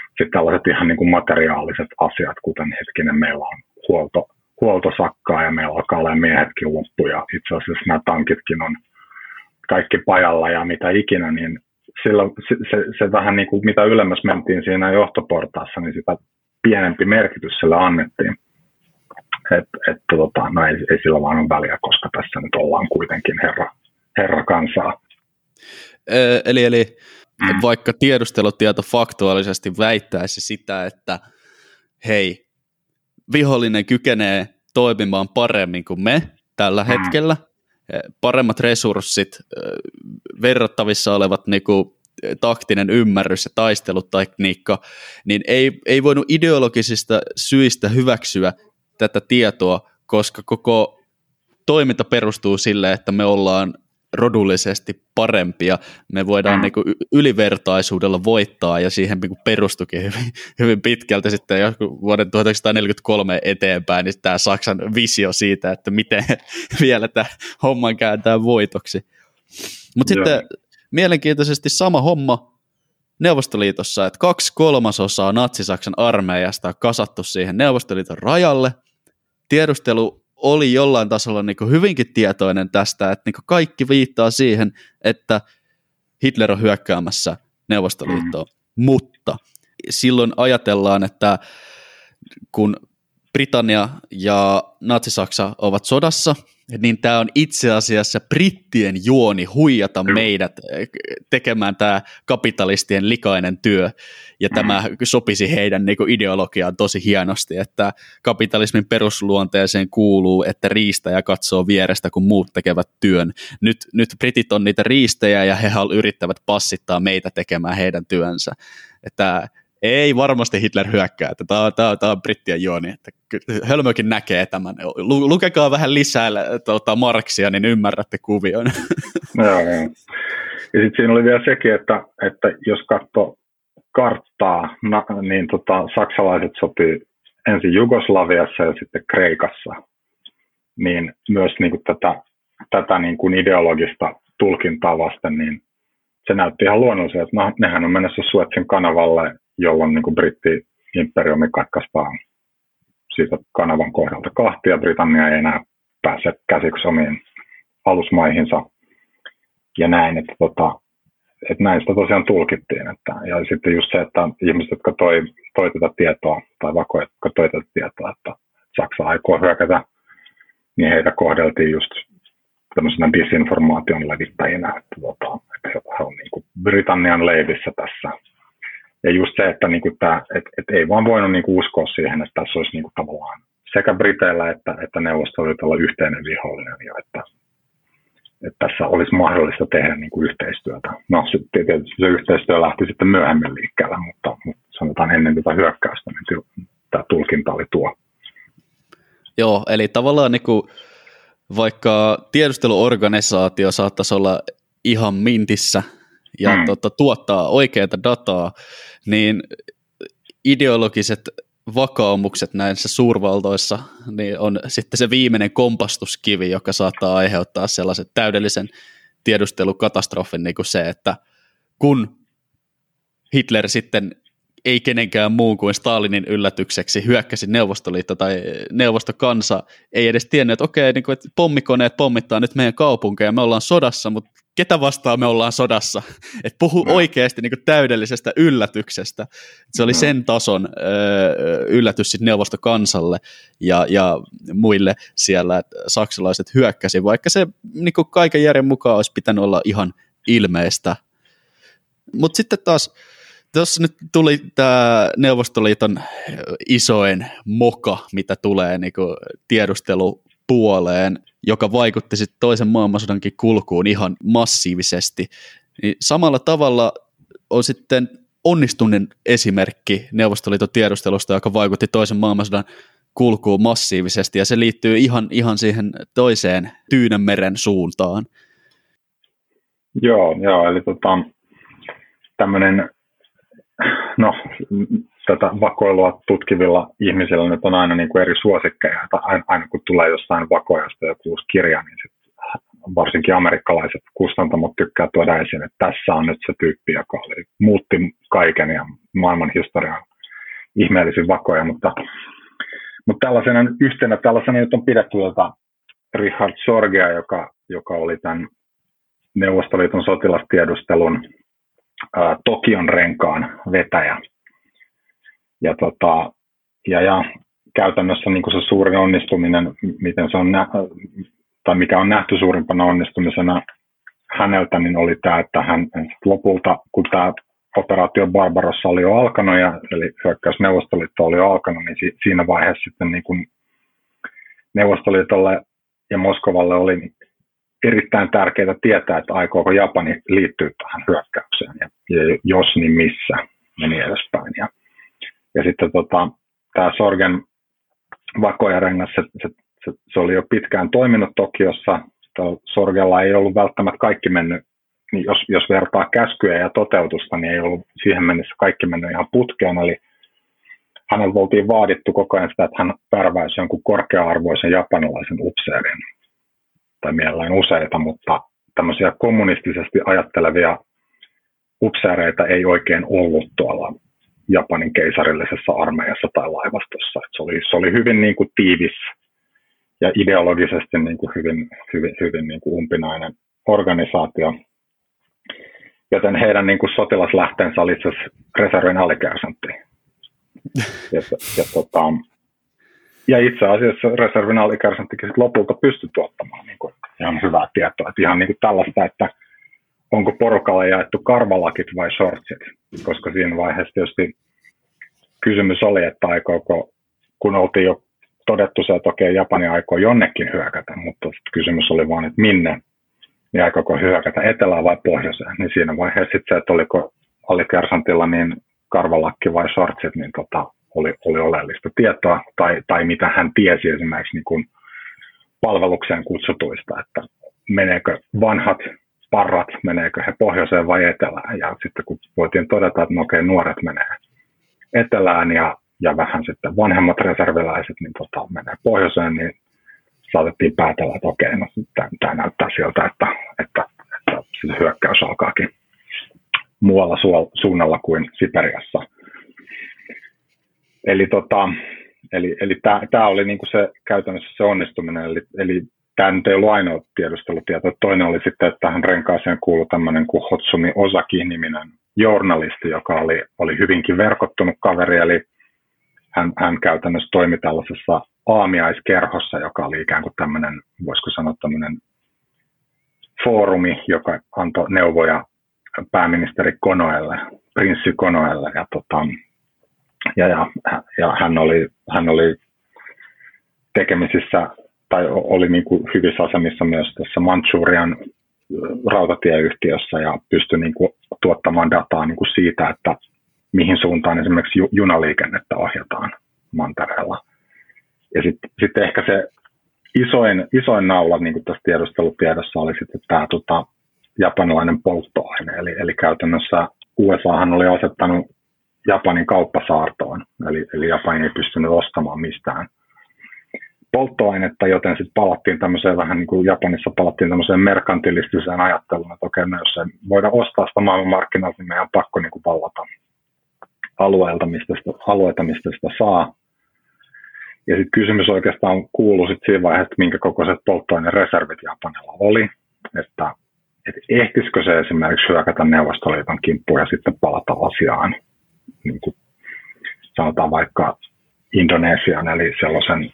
sitten tällaiset ihan niin kuin materiaaliset asiat, kuten hetkinen, meillä on huolto, huoltosakkaa ja meillä alkaa olla miehetkin loppu. Ja itse asiassa nämä tankitkin on kaikki pajalla ja mitä ikinä, niin sillä, se, se, se vähän niin kuin mitä ylemmäs mentiin siinä johtoportaassa, niin sitä pienempi merkitys sille annettiin että et, tota, no ei, ei sillä vaan ole väliä, koska tässä nyt ollaan kuitenkin herra, herra kansaa. Eli, eli mm. vaikka tiedustelutieto faktuaalisesti väittäisi sitä, että hei, vihollinen kykenee toimimaan paremmin kuin me tällä mm. hetkellä, paremmat resurssit, verrattavissa olevat niin kuin, taktinen ymmärrys ja taistelutekniikka, niin ei, ei voinut ideologisista syistä hyväksyä tätä tietoa, koska koko toiminta perustuu sille, että me ollaan rodullisesti parempia, me voidaan mm. niin kuin ylivertaisuudella voittaa, ja siihen niin kuin perustukin hyvin, hyvin pitkälti sitten vuoden 1943 eteenpäin, niin tämä Saksan visio siitä, että miten vielä tämä homman kääntää voitoksi. Mutta sitten mielenkiintoisesti sama homma Neuvostoliitossa, että kaksi kolmasosaa Natsi-Saksan armeijasta on kasattu siihen Neuvostoliiton rajalle, tiedustelu oli jollain tasolla niin hyvinkin tietoinen tästä, että niin kaikki viittaa siihen, että Hitler on hyökkäämässä Neuvostoliittoon. Mm. Mutta silloin ajatellaan, että kun Britannia ja Natsi-Saksa ovat sodassa, niin tämä on itse asiassa brittien juoni huijata meidät eh, tekemään tämä kapitalistien likainen työ, ja tämä sopisi heidän niin ideologiaan tosi hienosti, että kapitalismin perusluonteeseen kuuluu, että riistäjä katsoo vierestä, kun muut tekevät työn. Nyt, nyt britit on niitä riistejä, ja he yrittävät passittaa meitä tekemään heidän työnsä. Että ei varmasti Hitler hyökkää, että tämä on, tämä tämä on brittien juoni, että hölmökin näkee tämän. Lukekaa vähän lisää tuota, Marksia, niin ymmärrätte kuvion. Joo, joo. Ja sitten siinä oli vielä sekin, että, että jos katsoo karttaa, niin tota, saksalaiset sopii ensin Jugoslaviassa ja sitten Kreikassa, niin myös niin kuin tätä, tätä niin kuin ideologista tulkintaa vasten, niin se näytti ihan luonnolliselta, että no, nehän on menossa Suetsin kanavalle jolloin niin kuin britti-imperiumi katkaistaan siitä kanavan kohdalta kahtia. Britannia ei enää pääse käsiksi omiin alusmaihinsa ja näin, että, tota, että näin sitä tosiaan tulkittiin. Että, ja sitten just se, että ihmiset, jotka toi, toi tätä tietoa, tai vaikka jotka toi tätä tietoa, että Saksa aikoo hyökätä, niin heitä kohdeltiin just tämmöisenä disinformaation levittäjinä, että, tota, että he on niin kuin Britannian leivissä tässä ja just se, että niin kuin tämä, et, et ei vaan voinut niin kuin uskoa siihen, että tässä olisi niin kuin tavallaan sekä Briteillä että, että Neuvostoliitolla yhteinen vihollinen ja että, että tässä olisi mahdollista tehdä niin kuin yhteistyötä. No tietysti se yhteistyö lähti sitten myöhemmin liikkeelle, mutta, mutta sanotaan ennen tätä hyökkäystä, niin tämä tulkinta oli tuo. Joo, eli tavallaan niin kuin, vaikka tiedusteluorganisaatio saattaisi olla ihan mintissä ja mm. tota, tuottaa oikeaa dataa, niin ideologiset vakaumukset näissä suurvaltoissa niin on sitten se viimeinen kompastuskivi, joka saattaa aiheuttaa sellaisen täydellisen tiedustelukatastrofin, niin kuin se, että kun Hitler sitten ei kenenkään muun kuin Stalinin yllätykseksi hyökkäsi Neuvostoliitto tai neuvostokansa, ei edes tiennyt, että okei, niin kuin, että pommikoneet pommittaa nyt meidän kaupunkeja, me ollaan sodassa, mutta ketä vastaan me ollaan sodassa? Et puhu no. oikeasti niin kuin täydellisestä yllätyksestä. Se oli sen tason ö, yllätys sitten neuvostokansalle ja, ja muille siellä, että saksalaiset hyökkäsi, vaikka se niin kuin kaiken järjen mukaan olisi pitänyt olla ihan ilmeistä. Mutta sitten taas tuossa nyt tuli tämä Neuvostoliiton isoin moka, mitä tulee niin tiedustelupuoleen, joka vaikutti sitten toisen maailmansodankin kulkuun ihan massiivisesti. Niin samalla tavalla on sitten onnistuneen esimerkki Neuvostoliiton tiedustelusta, joka vaikutti toisen maailmansodan kulkuun massiivisesti, ja se liittyy ihan, ihan siihen toiseen Tyynenmeren suuntaan. Joo, joo eli tota, tämmöinen no, tätä vakoilua tutkivilla ihmisillä nyt on aina niin kuin eri suosikkeja. Aina, aina kun tulee jostain vakoajasta joku uusi kirja, niin sit varsinkin amerikkalaiset kustantamot tykkää tuoda esiin, että tässä on nyt se tyyppi, joka oli, muutti kaiken ja maailman historian ihmeellisin vakoja, mutta, mutta tällaisena, yhtenä tällaisena nyt on pidetty tuota Richard Sorgia, joka, joka oli tämän Neuvostoliiton sotilastiedustelun ää, Tokion renkaan vetäjä. Ja, tota, ja, ja käytännössä niin kuin se suurin onnistuminen, miten se on nä- tai mikä on nähty suurimpana onnistumisena häneltä, niin oli tämä, että hän lopulta, kun tämä operaatio Barbarossa oli jo alkanut, ja, eli hyökkäys Neuvostoliitto oli jo alkanut, niin si- siinä vaiheessa sitten niin kuin Neuvostoliitolle ja Moskovalle oli erittäin tärkeää tietää, että aikooko Japani liittyä tähän hyökkäykseen ja, ja jos niin missä ja niin edespäin. Ja, ja sitten tota, tämä Sorgen vakojarengas, se, se, se, se, oli jo pitkään toiminut Tokiossa. Sorgella ei ollut välttämättä kaikki mennyt, niin jos, jos vertaa käskyä ja toteutusta, niin ei ollut siihen mennessä kaikki mennyt ihan putkeen. Eli häneltä oltiin vaadittu koko ajan sitä, että hän värväisi jonkun korkea-arvoisen japanilaisen upseerin tai mielellään useita, mutta tämmöisiä kommunistisesti ajattelevia upseereita ei oikein ollut tuolla Japanin keisarillisessa armeijassa tai laivastossa. Et se, oli, se oli hyvin niin kuin tiivis ja ideologisesti niin kuin hyvin, hyvin, hyvin niin kuin umpinainen organisaatio. Joten heidän niin kuin sotilaslähteensä oli itse asiassa reservin alikersantti. Ja, ja, tota, ja itse asiassa reservin alikärsanttikin lopulta pystyi tuottamaan niin kuin ihan hyvää tietoa. Että ihan niin kuin tällaista, että onko porukalle jaettu karvalakit vai shortsit, koska siinä vaiheessa tietysti kysymys oli, että aikooko, kun oltiin jo todettu se, että okei, Japani aikoo jonnekin hyökätä, mutta kysymys oli vain, että minne, niin aikooko hyökätä etelään vai pohjoiseen, niin siinä vaiheessa sitten se, että oliko alikersantilla niin karvalakki vai shortsit, niin tota, oli, oli oleellista tietoa, tai, tai mitä hän tiesi esimerkiksi niin kuin palvelukseen kutsutuista, että meneekö vanhat parrat, meneekö he pohjoiseen vai etelään, ja sitten kun voitiin todeta, että no okei, nuoret menee etelään ja, ja vähän sitten vanhemmat reserviläiset niin tota, menee pohjoiseen, niin saatettiin päätellä, että okei, no tämä näyttää siltä, että, että, että se hyökkäys alkaakin muualla suunnalla kuin Siperiassa – Eli, tota, eli, eli tämä oli niinku se käytännössä se onnistuminen, eli, eli tämä nyt ei ollut ainoa tiedustelutieto. Toinen oli sitten, että tähän renkaaseen kuului tämmöinen kuin Hotsumi Osaki-niminen journalisti, joka oli, oli hyvinkin verkottunut kaveri, eli hän, hän käytännössä toimi tällaisessa aamiaiskerhossa, joka oli ikään kuin tämmöinen, voisiko sanoa tämmöinen foorumi, joka antoi neuvoja pääministeri Konoelle, prinssi Konoelle, ja tota, ja, ja, ja hän, oli, hän oli tekemisissä tai oli niin kuin hyvissä asemissa myös tässä Manchurian rautatieyhtiössä ja pystyi niin kuin tuottamaan dataa niin kuin siitä, että mihin suuntaan esimerkiksi junaliikennettä ohjataan mantereella. Ja sitten sit ehkä se isoin, isoin naula niin kuin tässä tiedustelutiedossa oli sitten tämä tota, japanilainen polttoaine. Eli, eli käytännössä USAhan oli asettanut Japanin kauppasaartoon, eli, eli Japani ei pystynyt ostamaan mistään polttoainetta, joten sitten palattiin tämmöiseen vähän niin kuin Japanissa palattiin tämmöiseen merkantilistiseen ajatteluun, että okei, me jos ei voida ostaa sitä maailmanmarkkinoilta, niin meidän on pakko niin kuin vallata alueelta, mistä sitä, alueita, mistä sitä saa. Ja sitten kysymys oikeastaan kuuluu sit siinä vaiheessa, että minkä kokoiset polttoainereservit Japanilla oli, että, että ehtisikö se esimerkiksi hyökätä Neuvostoliiton kimppuun ja sitten palata asiaan, niin kuin sanotaan vaikka Indonesian, eli sellaisen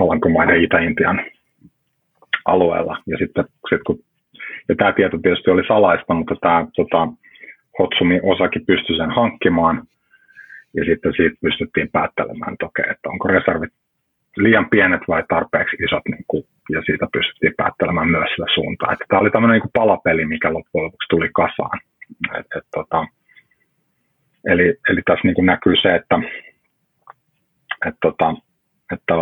Alankomaiden Itä-Intian alueella. Ja sitten sit kun, ja tämä tieto tietysti oli salaista, mutta tämä tota, Hotsumi osaki pystyi sen hankkimaan, ja sitten siitä pystyttiin päättelemään, että, okei, että onko reservit liian pienet vai tarpeeksi isot, niin kuin, ja siitä pystyttiin päättelemään myös sitä suuntaa. Että tämä oli tämmöinen niin palapeli, mikä loppujen lopuksi tuli kasaan. Et, et, tota, eli, eli tässä niin kuin näkyy se, että et, tota, että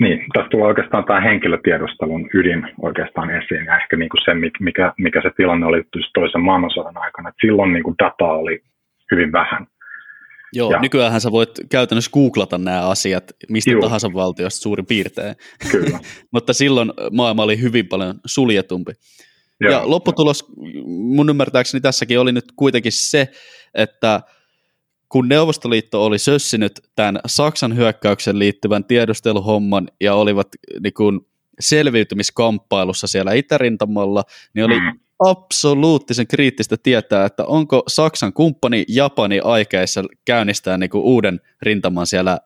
niin, tässä tulee oikeastaan tämä henkilötiedustelun ydin oikeastaan esiin ja ehkä niin kuin se, mikä, mikä se tilanne oli toisen maailmansodan aikana. Että silloin niin kuin dataa oli hyvin vähän. Joo, ja, nykyään sä voit käytännössä googlata nämä asiat mistä juu. tahansa valtiosta suurin piirtein. Kyllä. Mutta silloin maailma oli hyvin paljon suljetumpi. Joo. Ja lopputulos mun ymmärtääkseni tässäkin oli nyt kuitenkin se, että – kun Neuvostoliitto oli sössinyt tämän Saksan hyökkäyksen liittyvän tiedusteluhomman ja olivat niin kuin, selviytymiskamppailussa siellä itärintamalla, niin oli mm. absoluuttisen kriittistä tietää, että onko Saksan kumppani Japani aikeissa käynnistää niin kuin uuden rintaman siellä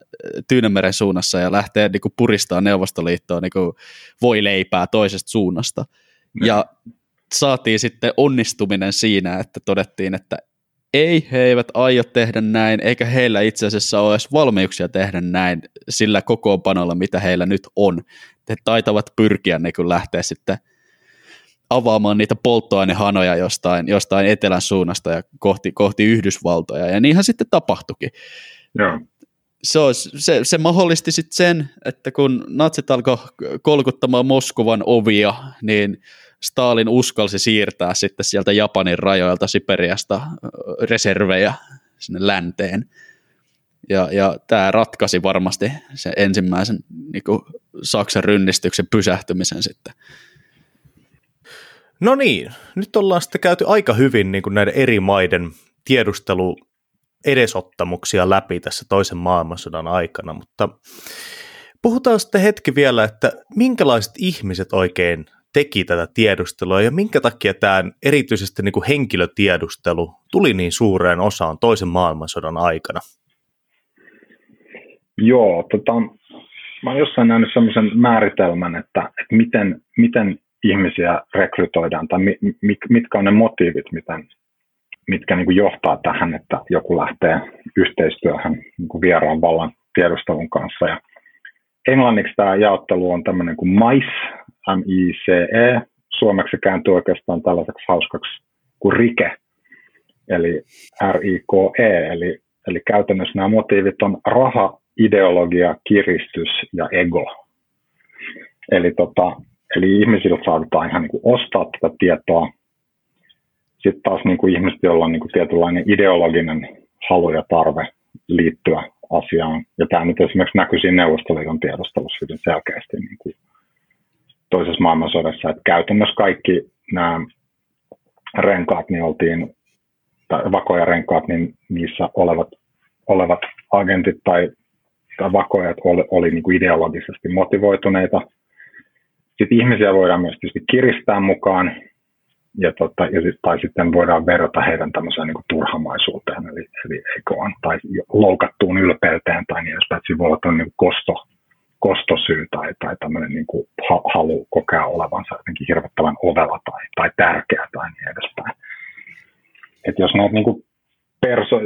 Tyynemeren suunnassa ja lähteä niin kuin puristaa Neuvostoliittoa niin kuin voi leipää toisesta suunnasta. Mm. Ja saatiin sitten onnistuminen siinä, että todettiin, että ei, he eivät aio tehdä näin, eikä heillä itse asiassa ole edes valmiuksia tehdä näin sillä kokoonpanolla, mitä heillä nyt on. He taitavat pyrkiä niin kuin lähteä sitten avaamaan niitä polttoainehanoja jostain, jostain etelän suunnasta ja kohti, kohti Yhdysvaltoja, ja niinhän sitten tapahtuikin. Joo. Se, olisi, se, se mahdollisti sitten sen, että kun natsit alkoi kolkuttamaan Moskovan ovia, niin Stalin uskalsi siirtää sitten sieltä Japanin rajoilta Siperiasta reservejä sinne länteen. Ja, ja tämä ratkaisi varmasti sen ensimmäisen niin kuin Saksan rynnistyksen pysähtymisen sitten. No niin, nyt ollaan sitten käyty aika hyvin niin kuin näiden eri maiden tiedustelu edesottamuksia läpi tässä toisen maailmansodan aikana, mutta puhutaan sitten hetki vielä, että minkälaiset ihmiset oikein teki tätä tiedustelua ja minkä takia tämä erityisesti niin kuin henkilötiedustelu tuli niin suureen osaan toisen maailmansodan aikana? Joo, tota, mä oon jossain nähnyt sellaisen määritelmän, että, että miten, miten ihmisiä rekrytoidaan tai mit, mitkä on ne motiivit, miten, mitkä niin kuin johtaa tähän, että joku lähtee yhteistyöhön niin kuin vieraan vallan tiedustelun kanssa. Ja englanniksi tämä jaottelu on tämmöinen kuin MICE, M-I-C-E. Suomeksi kääntyy oikeastaan tällaiseksi hauskaksi kuin rike, eli R-I-K-E, eli, eli käytännössä nämä motiivit on raha, ideologia, kiristys ja ego. Eli, tota, eli ihmisiltä saatetaan ihan niin kuin ostaa tätä tietoa. Sitten taas niin kuin ihmiset, joilla on niin kuin tietynlainen ideologinen halu ja tarve liittyä asiaan. Ja tämä nyt esimerkiksi näkyy siinä Neuvostoliiton tiedostelussa hyvin selkeästi niin kuin toisessa maailmansodassa, että käytännössä kaikki nämä renkaat, niin oltiin, tai vakoja renkaat, niin niissä olevat, olevat agentit tai, tai vakojat oli, oli niin kuin ideologisesti motivoituneita. Sitten ihmisiä voidaan myös tietysti kiristää mukaan, ja tota, ja sit, tai sitten voidaan verrata heidän tämmöiseen niin kuin turhamaisuuteen, eli, eli egoon, tai loukattuun ylpeyteen tai niin edespäin. Siinä voi olla niin kosto, kostosyy tai, tai tämmöinen niin kuin halu kokea olevansa jotenkin hirvettävän ovella tai, tai tärkeä tai niin edespäin. Et jos näitä niin kuin perso,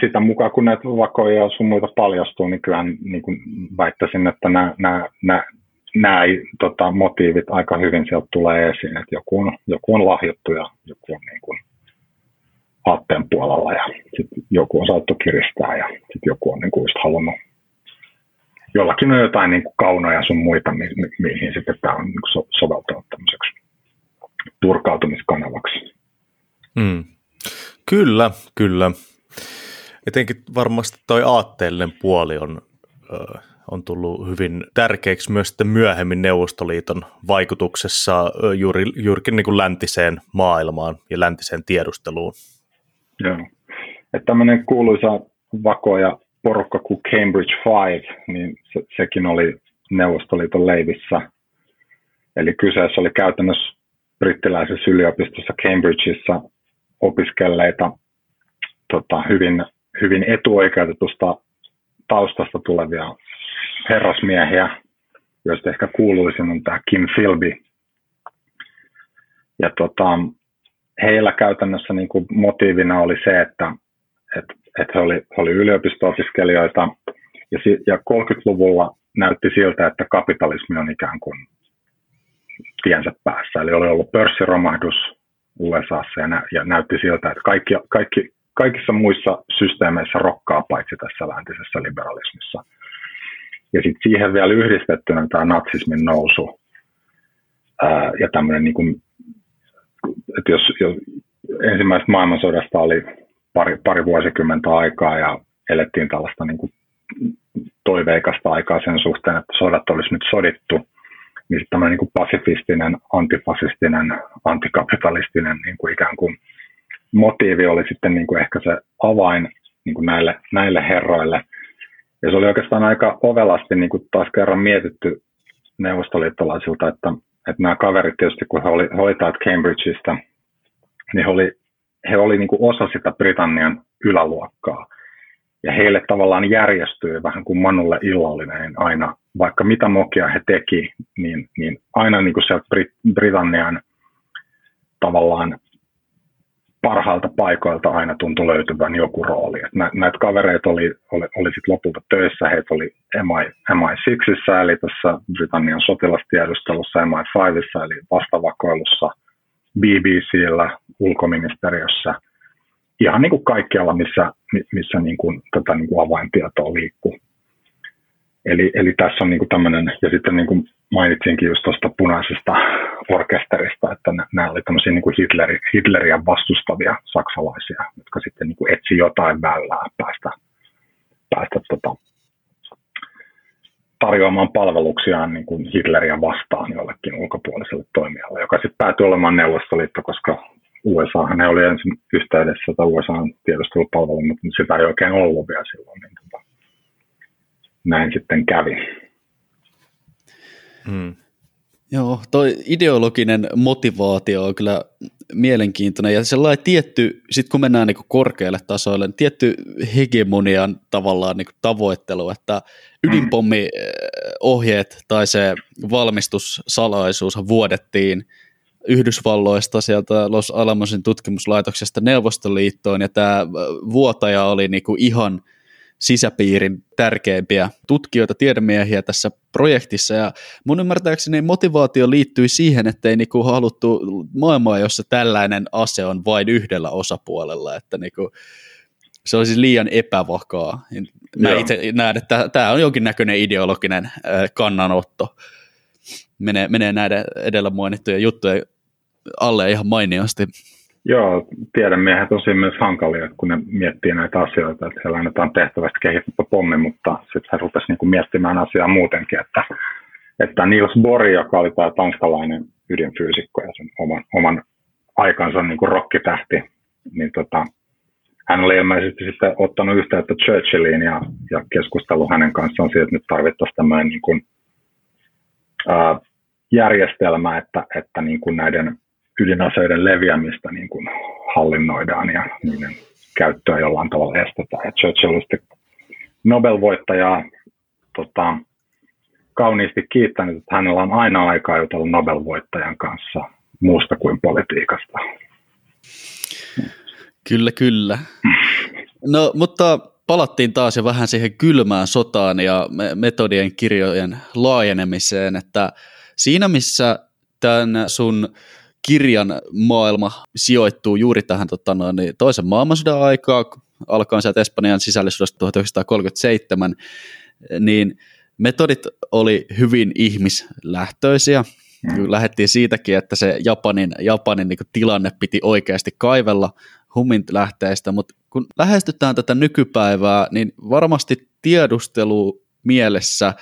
sitä mukaan kun näitä vakoja ja sun muita paljastuu, niin kyllä niin kuin väittäisin, että nämä, nämä, nämä, nämä tota, motiivit aika hyvin sieltä tulee esiin, että joku on, joku on lahjottu ja joku on niin kuin aatteen puolella ja sit joku on saattu kiristää ja sitten joku on niin kuin just halunnut jollakin on jotain niin kuin kaunoja sun muita, mi- mi- mihin sitten tämä on niin so- soveltunut tämmöiseksi purkautumiskanavaksi. Mm. Kyllä, kyllä. Etenkin varmasti toi aatteellinen puoli on, ö, on tullut hyvin tärkeäksi myös sitten myöhemmin Neuvostoliiton vaikutuksessa ö, juuri, juurikin niin kuin läntiseen maailmaan ja läntiseen tiedusteluun. Joo. Että tämmöinen kuuluisa vakoja porukka kuin Cambridge Five, niin se, sekin oli Neuvostoliiton leivissä. Eli kyseessä oli käytännössä brittiläisessä yliopistossa Cambridgeissa opiskelleita tota, hyvin, hyvin etuoikeutetusta taustasta tulevia herrasmiehiä, joista ehkä kuuluisin on tämä Kim Philby. Ja tota, heillä käytännössä niin kuin motiivina oli se, että, että, että he, oli, he oli yliopisto-opiskelijoita ja, ja 30-luvulla näytti siltä, että kapitalismi on ikään kuin tiensä päässä. Eli oli ollut pörssiromahdus USAssa ja, nä, ja näytti siltä, että kaikki, kaikki, kaikissa muissa systeemeissä rokkaa paitsi tässä läntisessä liberalismissa. Ja sitten siihen vielä yhdistettynä tämä natsismin nousu ää, ja tämmöinen, niin että jos, jos ensimmäisestä maailmansodasta oli pari, pari vuosikymmentä aikaa ja elettiin tällaista niin kuin toiveikasta aikaa sen suhteen, että sodat olisi nyt sodittu, niin tämmöinen niin kuin pasifistinen, antifasistinen, antikapitalistinen niin kuin ikään kuin motiivi oli sitten niin kuin ehkä se avain niin kuin näille, näille herroille. Ja se oli oikeastaan aika ovelasti niin kuin taas kerran mietitty neuvostoliittolaisilta, että, että nämä kaverit tietysti, kun he oli Cambridgeista, niin he oli, he oli niin osa sitä Britannian yläluokkaa. Ja heille tavallaan järjestyi vähän kuin Manulle illallinen aina vaikka mitä mokia he teki, niin, niin aina niin kuin sieltä Brit- Britannian tavallaan parhailta paikoilta aina tuntui löytyvän joku rooli. Et nä, näitä kavereita oli, oli, oli sit lopulta töissä, heitä oli MI, MI6, eli tässä Britannian sotilastiedustelussa, MI5, eli vastavakoilussa, BBCllä, ulkoministeriössä, ihan niin kuin kaikkialla, missä, missä niin kuin, tätä niin kuin avaintietoa liikkuu. Eli, eli tässä on niin tämmöinen, ja sitten niin kuin mainitsinkin just tuosta punaisesta orkesterista, että nämä oli tämmöisiä niin kuin Hitleri, Hitleriä vastustavia saksalaisia, jotka sitten niin kuin etsi jotain väylää päästä, päästä tota, tarjoamaan palveluksiaan niin kuin Hitleriä vastaan jollekin ulkopuoliselle toimijalle, joka sitten päätyi olemaan Neuvostoliitto, koska USAhan ei oli ensin yhteydessä tai USA tiedustelupalvelu, mutta sitä ei oikein ollut vielä silloin. Niin tota, näin sitten kävi. Hmm. Joo, toi ideologinen motivaatio on kyllä mielenkiintoinen ja sellainen tietty, sit kun mennään niin korkealle tasoille, niin tietty hegemonian tavallaan niin tavoittelu, että ydinpommiohjeet tai se valmistussalaisuus vuodettiin Yhdysvalloista sieltä Los Alamosin tutkimuslaitoksesta Neuvostoliittoon ja tämä vuotaja oli niin kuin ihan – sisäpiirin tärkeimpiä tutkijoita, tiedemiehiä tässä projektissa. Ja mun ymmärtääkseni motivaatio liittyy siihen, että ei niinku haluttu maailmaa, jossa tällainen ase on vain yhdellä osapuolella, että niinku, se olisi liian epävakaa. Mä Joo. itse näen, että tämä on jonkinnäköinen ideologinen kannanotto. Menee, menee näiden edellä mainittujen juttujen alle ihan mainiosti. Joo, tiedemiehet on siinä myös hankalia, kun ne miettii näitä asioita, että heillä annetaan tehtävästi kehitetty pommi, mutta sitten he rupesivat niinku miettimään asiaa muutenkin, että, että Niels Bohr, joka oli tämä tanskalainen ydinfyysikko ja sen oman, oman aikansa niin kuin rokkitähti, niin tota, hän oli ilmeisesti sitten ottanut yhteyttä Churchilliin ja, ja keskustellut hänen kanssaan siitä, että nyt tarvittaisiin tämmöinen niin kuin, ää, järjestelmä, että, että niin kuin näiden ydinaseiden leviämistä niin kuin hallinnoidaan ja niiden käyttöä jollain tavalla estetään. Ja Churchill oli Nobel-voittajaa tota, kauniisti kiittänyt, että hänellä on aina aikaa jutella Nobel-voittajan kanssa muusta kuin politiikasta. Kyllä, kyllä. No, mutta palattiin taas jo vähän siihen kylmään sotaan ja metodien kirjojen laajenemiseen, että siinä missä tämän sun kirjan maailma sijoittuu juuri tähän tota, no, niin toisen maailmansodan aikaa, alkaen sieltä Espanjan sisällissodasta 1937, niin metodit oli hyvin ihmislähtöisiä. Mm. Lähettiin siitäkin, että se Japanin, Japanin niin tilanne piti oikeasti kaivella humint lähteistä, mutta kun lähestytään tätä nykypäivää, niin varmasti tiedustelu mielessä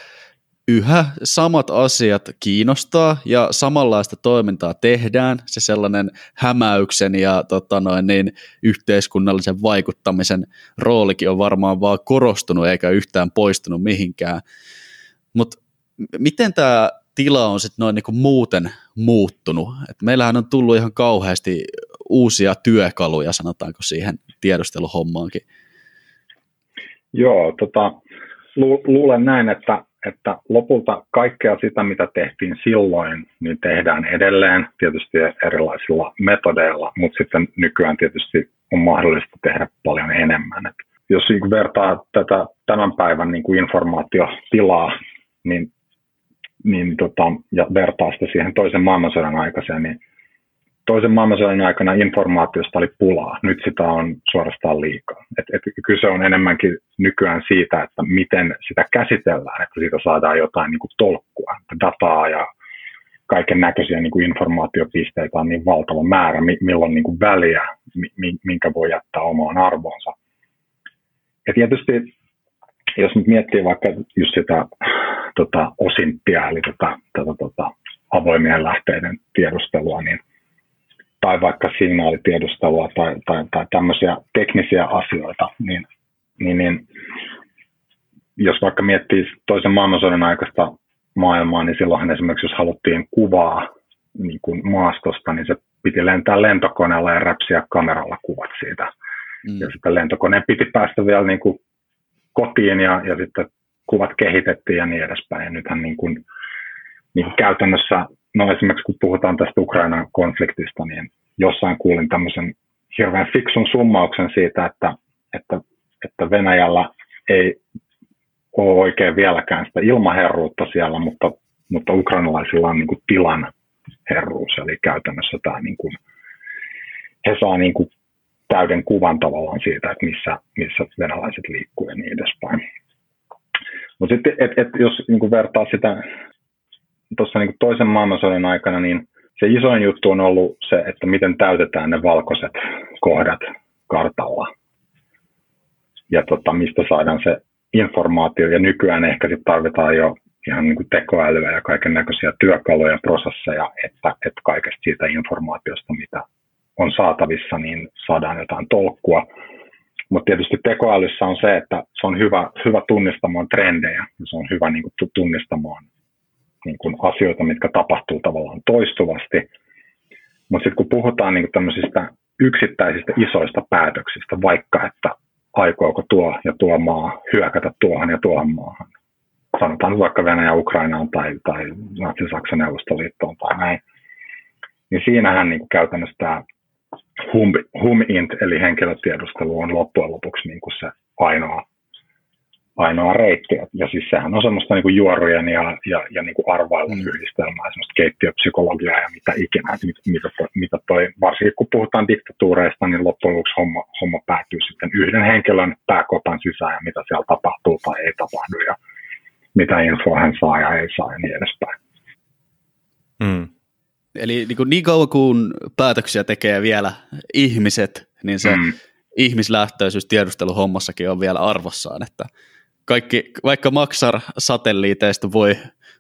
yhä samat asiat kiinnostaa ja samanlaista toimintaa tehdään. Se sellainen hämäyksen ja tota noin, niin, yhteiskunnallisen vaikuttamisen roolikin on varmaan vaan korostunut eikä yhtään poistunut mihinkään. Mutta miten tämä tila on sitten noin niinku muuten muuttunut? Et meillähän on tullut ihan kauheasti uusia työkaluja, sanotaanko siihen tiedusteluhommaankin. Joo, tota, lu- luulen näin, että, että lopulta kaikkea sitä, mitä tehtiin silloin, niin tehdään edelleen tietysti erilaisilla metodeilla, mutta sitten nykyään tietysti on mahdollista tehdä paljon enemmän. Et jos niin vertaa tätä tämän päivän niin kuin informaatiotilaa, niin, niin tota, ja vertaa sitä siihen toisen maailmansodan aikaiseen, niin toisen maailmansodan aikana informaatiosta oli pulaa. Nyt sitä on suorastaan liikaa. Et, et kyse on enemmänkin nykyään siitä, että miten sitä käsitellään, että siitä saadaan jotain niin kuin tolkkua, dataa ja kaiken näköisiä niin kuin informaatiopisteitä on niin valtava määrä, milloin niin kuin väliä, minkä voi jättää omaan arvoonsa. Ja tietysti, jos nyt miettii vaikka just sitä tota, osinttia, eli tota, tota, tota, avoimien lähteiden tiedustelua, niin tai vaikka signaalitiedustelua tai, tai, tai tämmöisiä teknisiä asioita, niin, niin, niin jos vaikka miettii toisen maailmansodan aikaista maailmaa, niin silloinhan esimerkiksi jos haluttiin kuvaa niin kuin maastosta, niin se piti lentää lentokoneella ja räpsiä kameralla kuvat siitä. Mm. Ja sitten lentokoneen piti päästä vielä niin kuin kotiin ja, ja sitten kuvat kehitettiin ja niin edespäin. Ja nythän niin kuin, niin kuin käytännössä no esimerkiksi kun puhutaan tästä Ukrainan konfliktista, niin jossain kuulin tämmöisen hirveän fiksun summauksen siitä, että, että, että Venäjällä ei ole oikein vieläkään sitä ilmaherruutta siellä, mutta, mutta ukrainalaisilla on niin kuin tilan herruus, eli käytännössä tämä niin kuin, he saa niin kuin täyden kuvan tavallaan siitä, että missä, missä venäläiset liikkuu ja niin edespäin. Mutta sitten, et, et jos niin vertaa sitä tuossa niin toisen maailmansodan aikana, niin se isoin juttu on ollut se, että miten täytetään ne valkoiset kohdat kartalla. Ja tota, mistä saadaan se informaatio. Ja nykyään ehkä sit tarvitaan jo ihan niin kuin tekoälyä ja kaiken näköisiä työkaluja, prosesseja, että, että kaikesta siitä informaatiosta, mitä on saatavissa, niin saadaan jotain tolkkua. Mutta tietysti tekoälyssä on se, että se on hyvä, hyvä tunnistamaan trendejä, ja se on hyvä niin kuin, tunnistamaan niin kuin asioita, mitkä tapahtuu tavallaan toistuvasti. Mutta sitten kun puhutaan niin kuin tämmöisistä yksittäisistä isoista päätöksistä, vaikka että aikooko tuo ja tuo maa hyökätä tuohon ja tuohon maahan, sanotaan vaikka Venäjä Ukrainaan tai, tai Natsi-Saksan Neuvostoliittoon tai näin, niin siinähän niin kuin käytännössä tämä hum, HUMINT eli henkilötiedustelu on loppujen lopuksi niin kuin se ainoa ainoa reitti. Ja siis sehän on semmoista niin kuin juorujen ja, ja, ja niin kuin arvailun mm. yhdistelmää, semmoista keittiöpsykologiaa ja mitä ikinä. Että mitä, toi, mitä toi, varsinkin kun puhutaan diktatuureista, niin loppujen lopuksi homma, homma päätyy sitten yhden henkilön pääkopan sisään ja mitä siellä tapahtuu tai ei tapahdu ja mitä infoa hän saa ja ei saa ja niin edespäin. Mm. Eli niin, kuin niin kauan kuin päätöksiä tekee vielä ihmiset, niin se mm. ihmislähtöisyys tiedusteluhommassakin on vielä arvossaan, että kaikki, vaikka Maxar-satelliiteista voi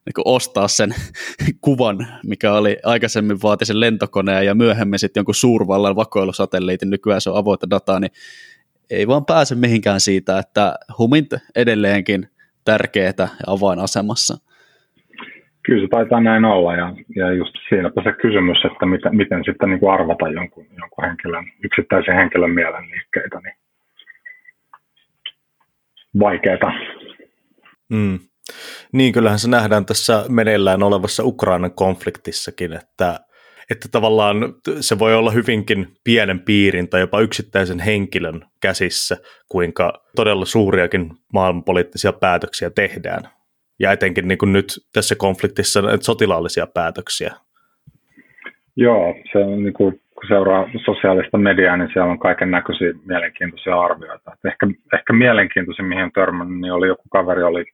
niin ostaa sen kuvan, mikä oli aikaisemmin vaati sen lentokoneen ja myöhemmin sitten jonkun suurvallan vakoilusatelliitin, nykyään se on avointa dataa, niin ei vaan pääse mihinkään siitä, että humint edelleenkin tärkeää ja avainasemassa. Kyllä se taitaa näin olla ja, ja just siinäpä se kysymys, että miten, miten sitten niin kuin arvata jonkun, jonkun henkilön, yksittäisen henkilön mielenliikkeitä, niin vaikeaa. Mm. Niin, kyllähän se nähdään tässä meneillään olevassa Ukrainan konfliktissakin, että, että tavallaan se voi olla hyvinkin pienen piirin tai jopa yksittäisen henkilön käsissä, kuinka todella suuriakin maailmanpoliittisia päätöksiä tehdään. Ja etenkin niin kuin nyt tässä konfliktissa sotilaallisia päätöksiä. Joo, se on niin kuin, kun seuraa sosiaalista mediaa, niin siellä on kaiken näköisiä mielenkiintoisia arvioita. Et ehkä, ehkä mielenkiintoisin, mihin on törmännyt, niin oli joku kaveri oli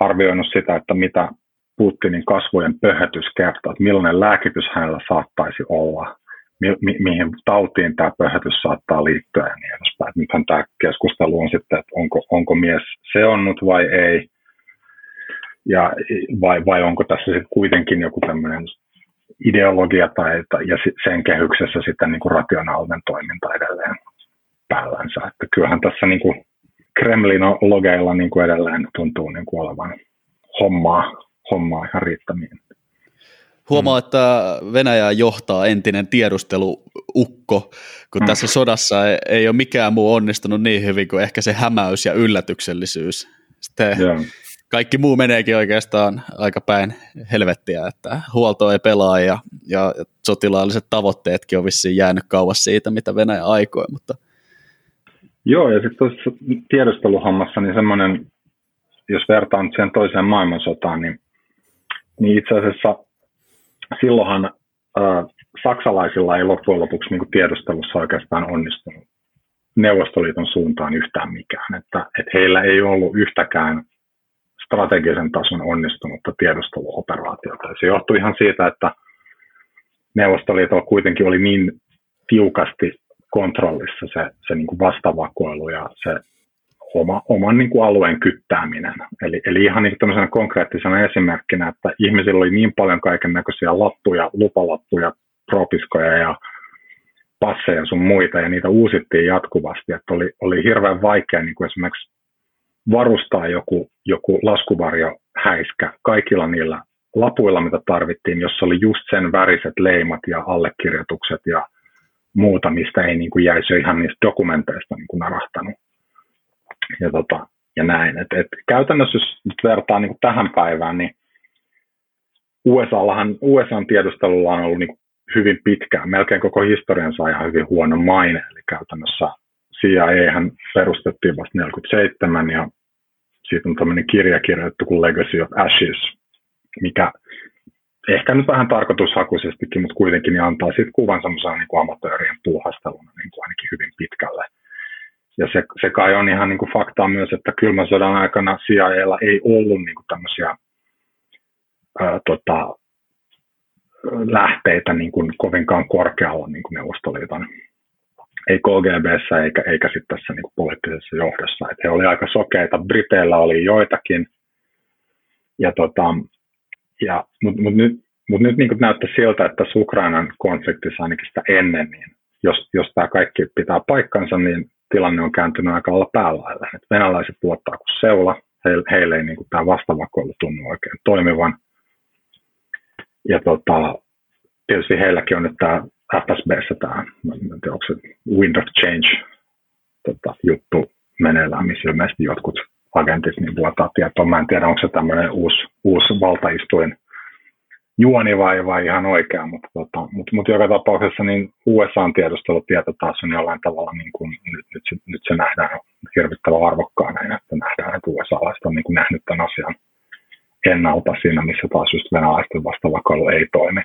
arvioinut sitä, että mitä Putinin kasvojen pöhötys kertoo, että millainen lääkitys hänellä saattaisi olla, mi- mi- mihin tautiin tämä pöhötys saattaa liittyä ja niin edespäin. Nythän tämä keskustelu on sitten, että onko, onko mies seonnut vai ei, ja vai, vai onko tässä sitten kuitenkin joku tämmöinen ideologia tai, tai ja sen kehyksessä sitten niin kuin rationaalinen toiminta edelleen päällänsä. Että kyllähän tässä niin kuin Kremlin logeilla niin kuin edelleen tuntuu niin kuin olevan hommaa, hommaa ihan riittämiin. Huomaa, että Venäjää johtaa entinen tiedusteluukko, kun mm. tässä sodassa ei, ei ole mikään muu onnistunut niin hyvin kuin ehkä se hämäys ja yllätyksellisyys. Sitten yeah kaikki muu meneekin oikeastaan aika päin helvettiä, että huolto ei pelaa ja, ja sotilaalliset tavoitteetkin on vissiin jäänyt kauas siitä, mitä Venäjä aikoi. Mutta... Joo, ja sitten tuossa tiedusteluhommassa niin semmoinen, jos vertaan sen toiseen maailmansotaan, niin, niin itse asiassa silloinhan äh, saksalaisilla ei loppujen lopuksi niin tiedustelussa oikeastaan onnistunut Neuvostoliiton suuntaan yhtään mikään. Että, että heillä ei ollut yhtäkään strategisen tason onnistunutta tiedusteluoperaatiota. Se johtui ihan siitä, että Neuvostoliitolla kuitenkin oli niin tiukasti kontrollissa se, se niin kuin vastavakoilu ja se oma, oman niin kuin alueen kyttääminen. Eli, eli ihan niin kuin konkreettisena esimerkkinä, että ihmisillä oli niin paljon kaiken näköisiä lappuja, lupalappuja, propiskoja ja passeja sun muita, ja niitä uusittiin jatkuvasti, että oli, oli hirveän vaikea niin kuin esimerkiksi varustaa joku, joku laskuvarjo häiskä kaikilla niillä lapuilla, mitä tarvittiin, jossa oli just sen väriset leimat ja allekirjoitukset ja muuta, mistä ei niin kuin jäisi ihan niistä dokumenteista niin kuin narahtanut. Ja, tota, ja näin. Et, et käytännössä, jos nyt vertaa niin kuin tähän päivään, niin USAllahan, USAn tiedustelulla on ollut niin kuin hyvin pitkään, melkein koko historiansa ihan hyvin huono maine, eli käytännössä CIA hän perustettiin vasta 47 ja siitä on tämmöinen kirja kirjoitettu kuin Legacy of Ashes, mikä ehkä nyt vähän tarkoitushakuisestikin, mutta kuitenkin niin antaa siitä kuvan semmoisena niin amatöörien puuhasteluna niin kuin ainakin hyvin pitkälle. Ja se, se kai on ihan niin kuin faktaa myös, että kylmän sodan aikana CIAlla ei ollut niin kuin tämmöisiä ää, tota, lähteitä niin kuin kovinkaan korkealla niin kuin Neuvostoliiton ei KGBssä eikä, eikä sitten tässä niin kuin poliittisessa johdossa. Et he oli aika sokeita. Briteillä oli joitakin. Ja tota, ja, Mutta mut nyt, mut nyt niin näyttää siltä, että Ukrainan konfliktissa ainakin sitä ennen, niin jos, jos tämä kaikki pitää paikkansa, niin tilanne on kääntynyt aika olla päälailla. Et venäläiset tuottaa kuin seula, heille, heille ei niin tämä vastavakoilu tunnu oikein toimivan. Ja tota, tietysti heilläkin on nyt tämä FSBssä tämä, onko se Wind of Change tota, juttu meneillään, missä ilmeisesti jotkut agentit niin vuotaa tietoa. Mä en tiedä, onko se tämmöinen uusi, uusi valtaistuin juoni vai, vai ihan oikea, mutta, tota, mutta, mutta joka tapauksessa niin USAn tiedustelutieto taas on jollain tavalla, niin kuin, nyt, nyt, se, nyt se nähdään hirvittävän arvokkaana, että nähdään, että USA-laiset on niin kuin nähnyt tämän asian ennalta siinä, missä taas just venäläisten vastaavakoilu ei toimi.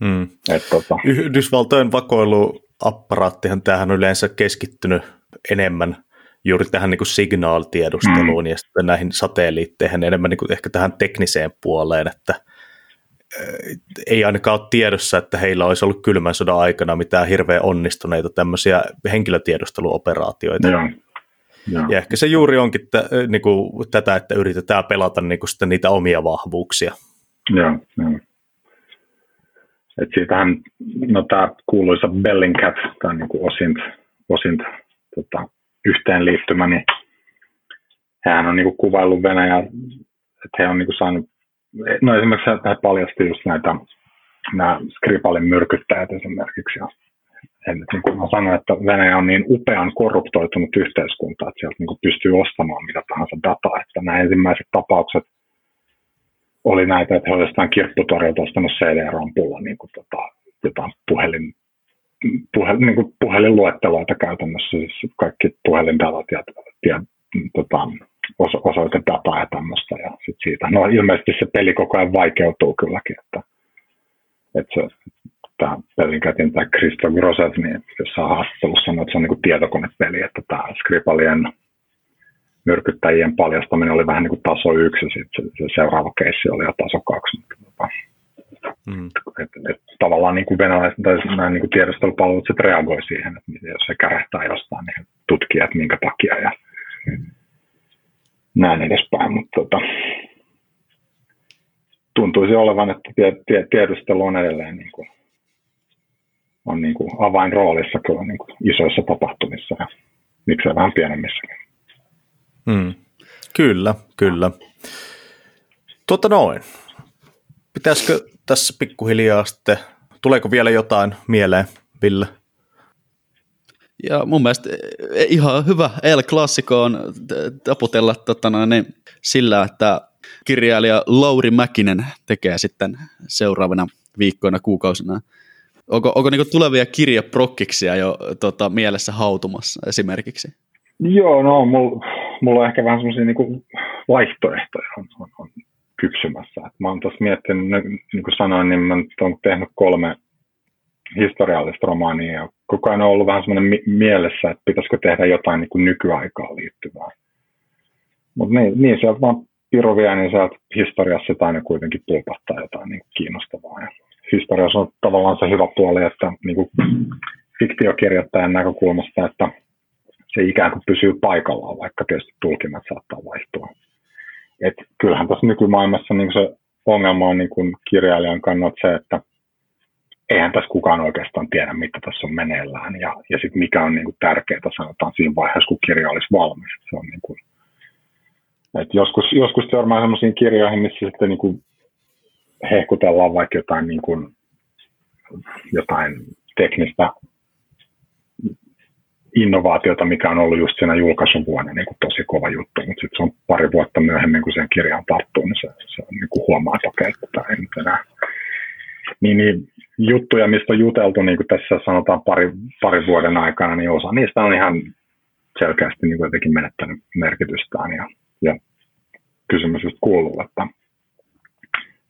Mm. Et, tota. Yhdysvaltojen vakoiluapparaattihan tähän on yleensä keskittynyt enemmän juuri tähän niin kuin signaaltiedusteluun mm. ja sitten näihin satelliitteihin enemmän niin kuin ehkä tähän tekniseen puoleen, että ei ainakaan ole tiedossa, että heillä olisi ollut kylmän sodan aikana mitään hirveän onnistuneita tämmöisiä henkilötiedusteluoperaatioita. Joo. Ja. ja ehkä se juuri onkin t- niin kuin tätä, että yritetään pelata niin kuin sitten niitä omia vahvuuksia. Joo, joo. Et siitähän, no tämä kuuluisa Bellingcat, tai niin kuin osint, osint tota, yhteenliittymä, niin hän on niin kuvaillut Venäjää, että he on niin saanut, no esimerkiksi he paljasti just näitä nämä Skripalin myrkyttäjät esimerkiksi. Ja en, niin kuin mä sanoin, että Venäjä on niin upean korruptoitunut yhteiskunta, että sieltä niin pystyy ostamaan mitä tahansa dataa. Että nämä ensimmäiset tapaukset oli näitä, että he olivat jostain kirpputorilta ostanut CD-rampulla niin kuin, tota, jotain puhelin, puhel, niin kuin puhelinluetteloita käytännössä, siis kaikki puhelintalot ja, ja tota, oso, osoitedata ja tämmöistä. Ja sit siitä. No ilmeisesti se peli koko ajan vaikeutuu kylläkin, että, että se, tämä pelinkätin tämä Christo Grosset, niin jossain haastattelussa sanoi, että se on niin kuin tietokonepeli, että tämä Skripalien myrkyttäjien paljastaminen oli vähän niin kuin taso yksi, ja sitten se, se seuraava keissi oli jo taso kaksi. Mutta, mm. et, et, tavallaan niin kuin venäläiset tai nämä niin kuin tiedustelupalvelut sitten reagoi siihen, että jos se kärähtää jostain, niin tutkijat minkä takia ja näin edespäin. Mutta tota, tuntuisi olevan, että tie, tie, tiedustelu on edelleen niin kuin, on niin kuin avainroolissa kyllä niin kuin isoissa tapahtumissa ja miksei vähän pienemmissäkin. Hmm. Kyllä, kyllä. Tuota noin. Pitäisikö tässä pikkuhiljaa sitten, tuleeko vielä jotain mieleen, Ville? Ja mun mielestä ihan hyvä El Classico on taputella tota noin, niin sillä, että kirjailija Lauri Mäkinen tekee sitten seuraavana viikkoina, kuukausina. Onko, onko niin tulevia kirjaprokkiksia jo tota, mielessä hautumassa esimerkiksi? Joo, no mulla mulla on ehkä vähän semmoisia niin vaihtoehtoja on, on, on kypsymässä. Et mä oon tuossa miettinyt, niin kuin sanoin, niin mä oon tehnyt kolme historiallista romaania ja koko ajan on ollut vähän semmoinen mi- mielessä, että pitäisikö tehdä jotain niin kuin nykyaikaan liittyvää. Mutta niin, niin sieltä vaan piru vie, niin sieltä historiassa aina kuitenkin pulpattaa jotain niin kiinnostavaa. Ja historiassa on tavallaan se hyvä puoli, että niin kuin fiktiokirjoittajan näkökulmasta, että se ikään kuin pysyy paikallaan, vaikka tietysti tulkinnat saattaa vaihtua. Et kyllähän tässä nykymaailmassa niin se ongelma on niin kuin kirjailijan kannalta se, että eihän tässä kukaan oikeastaan tiedä, mitä tässä on meneillään ja, ja sitten mikä on niin kuin tärkeää sanotaan siinä vaiheessa, kun kirja olisi valmis. Se on niin kuin, et joskus, joskus törmää sellaisiin kirjoihin, missä sitten niin kuin hehkutellaan vaikka jotain, niin kuin, jotain teknistä innovaatiota, mikä on ollut just siinä julkaisuvuonna niin kuin tosi kova juttu, mutta sitten se on pari vuotta myöhemmin, kun sen kirjaan tarttuu, niin se, se on, niin kuin huomaa, että okei, että ei nyt enää. Niin, niin juttuja, mistä on juteltu niin kuin tässä sanotaan pari, pari vuoden aikana, niin osa niistä on ihan selkeästi niin kuin jotenkin menettänyt merkitystään. Ja, ja kysymys just kuuluu, että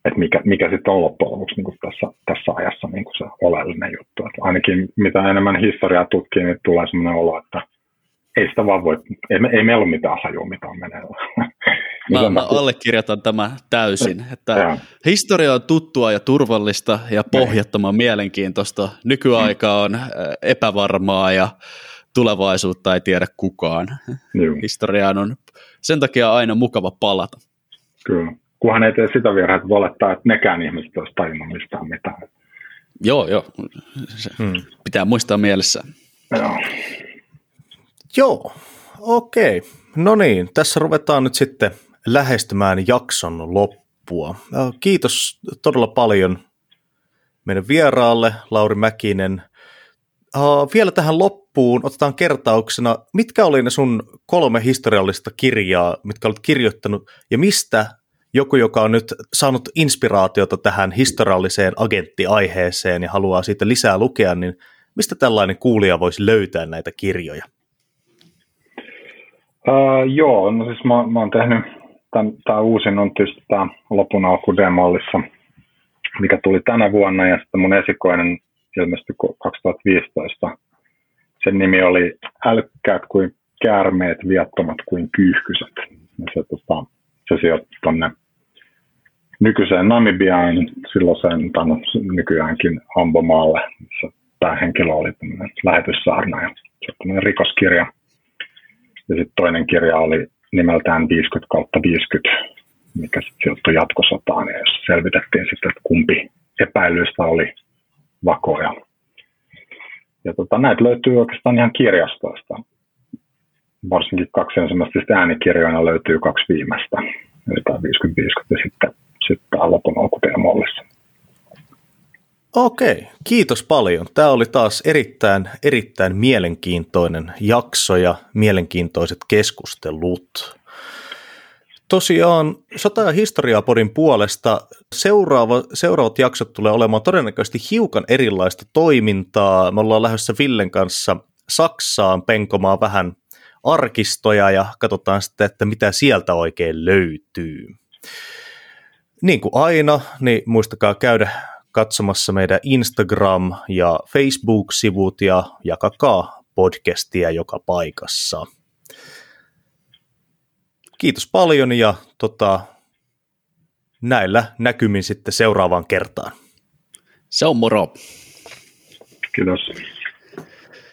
että mikä, mikä sitten on loppujen lopuksi niin tässä, tässä ajassa niin se oleellinen juttu. Että ainakin mitä enemmän historiaa tutkii, niin tulee sellainen olo, että ei sitä vaan voi, ei, ei meillä ole mitään hajua, mitä on meneillään. Mä, mä allekirjoitan tämä täysin, että ja. historia on tuttua ja turvallista ja pohjattoman mielenkiintoista. Nykyaika on epävarmaa ja tulevaisuutta ei tiedä kukaan. Joo. Historiaan on sen takia aina mukava palata. Kyllä kunhan ei tee sitä virheä, että volettaa, että nekään ihmiset olisi tajunnut mistään mitään. Joo, joo. Se hmm. Pitää muistaa mielessä. Joo. Joo, okei. Okay. No niin, tässä ruvetaan nyt sitten lähestymään jakson loppua. Kiitos todella paljon meidän vieraalle, Lauri Mäkinen. Vielä tähän loppuun otetaan kertauksena, mitkä oli ne sun kolme historiallista kirjaa, mitkä olet kirjoittanut, ja mistä joku, joka on nyt saanut inspiraatiota tähän historialliseen agenttiaiheeseen ja haluaa siitä lisää lukea, niin mistä tällainen kuulija voisi löytää näitä kirjoja? Uh, joo, no siis mä, mä oon tehnyt, tämä uusin on tietysti tämä lopun alku mikä tuli tänä vuonna, ja sitten mun esikoinen ilmestyi 2015. Sen nimi oli Älkkäät kuin käärmeet, viattomat kuin kyyhkyset. Ja se, tota, se sijoittui tuonne nykyiseen Namibiaan, silloiseen, tai no, nykyäänkin Ambomaalle, missä päähenkilö oli tämmöinen lähetyssaarna ja se on rikoskirja. Ja sitten toinen kirja oli nimeltään 50 kautta 50, mikä sitten sijoittui jatkosotaan, ja jos selvitettiin sitten, että kumpi epäilyistä oli vakoja. Ja tota, näitä löytyy oikeastaan ihan kirjastoista. Varsinkin kaksi ensimmäistä äänikirjoina löytyy kaksi viimeistä, eli tämä 50-50 ja sitten sitten lopun alkuteemollissa. Okei, kiitos paljon. Tämä oli taas erittäin, erittäin mielenkiintoinen jakso ja mielenkiintoiset keskustelut. Tosiaan Sota- ja historiapodin puolesta seuraava, seuraavat jaksot tulee olemaan todennäköisesti hiukan erilaista toimintaa. Me ollaan lähdössä Villen kanssa Saksaan penkomaan vähän arkistoja ja katsotaan sitten, että mitä sieltä oikein löytyy. Niin kuin aina, niin muistakaa käydä katsomassa meidän Instagram- ja Facebook-sivut ja jakakaa podcastia joka paikassa. Kiitos paljon ja tota, näillä näkymin sitten seuraavaan kertaan. Se on moro. Kiitos.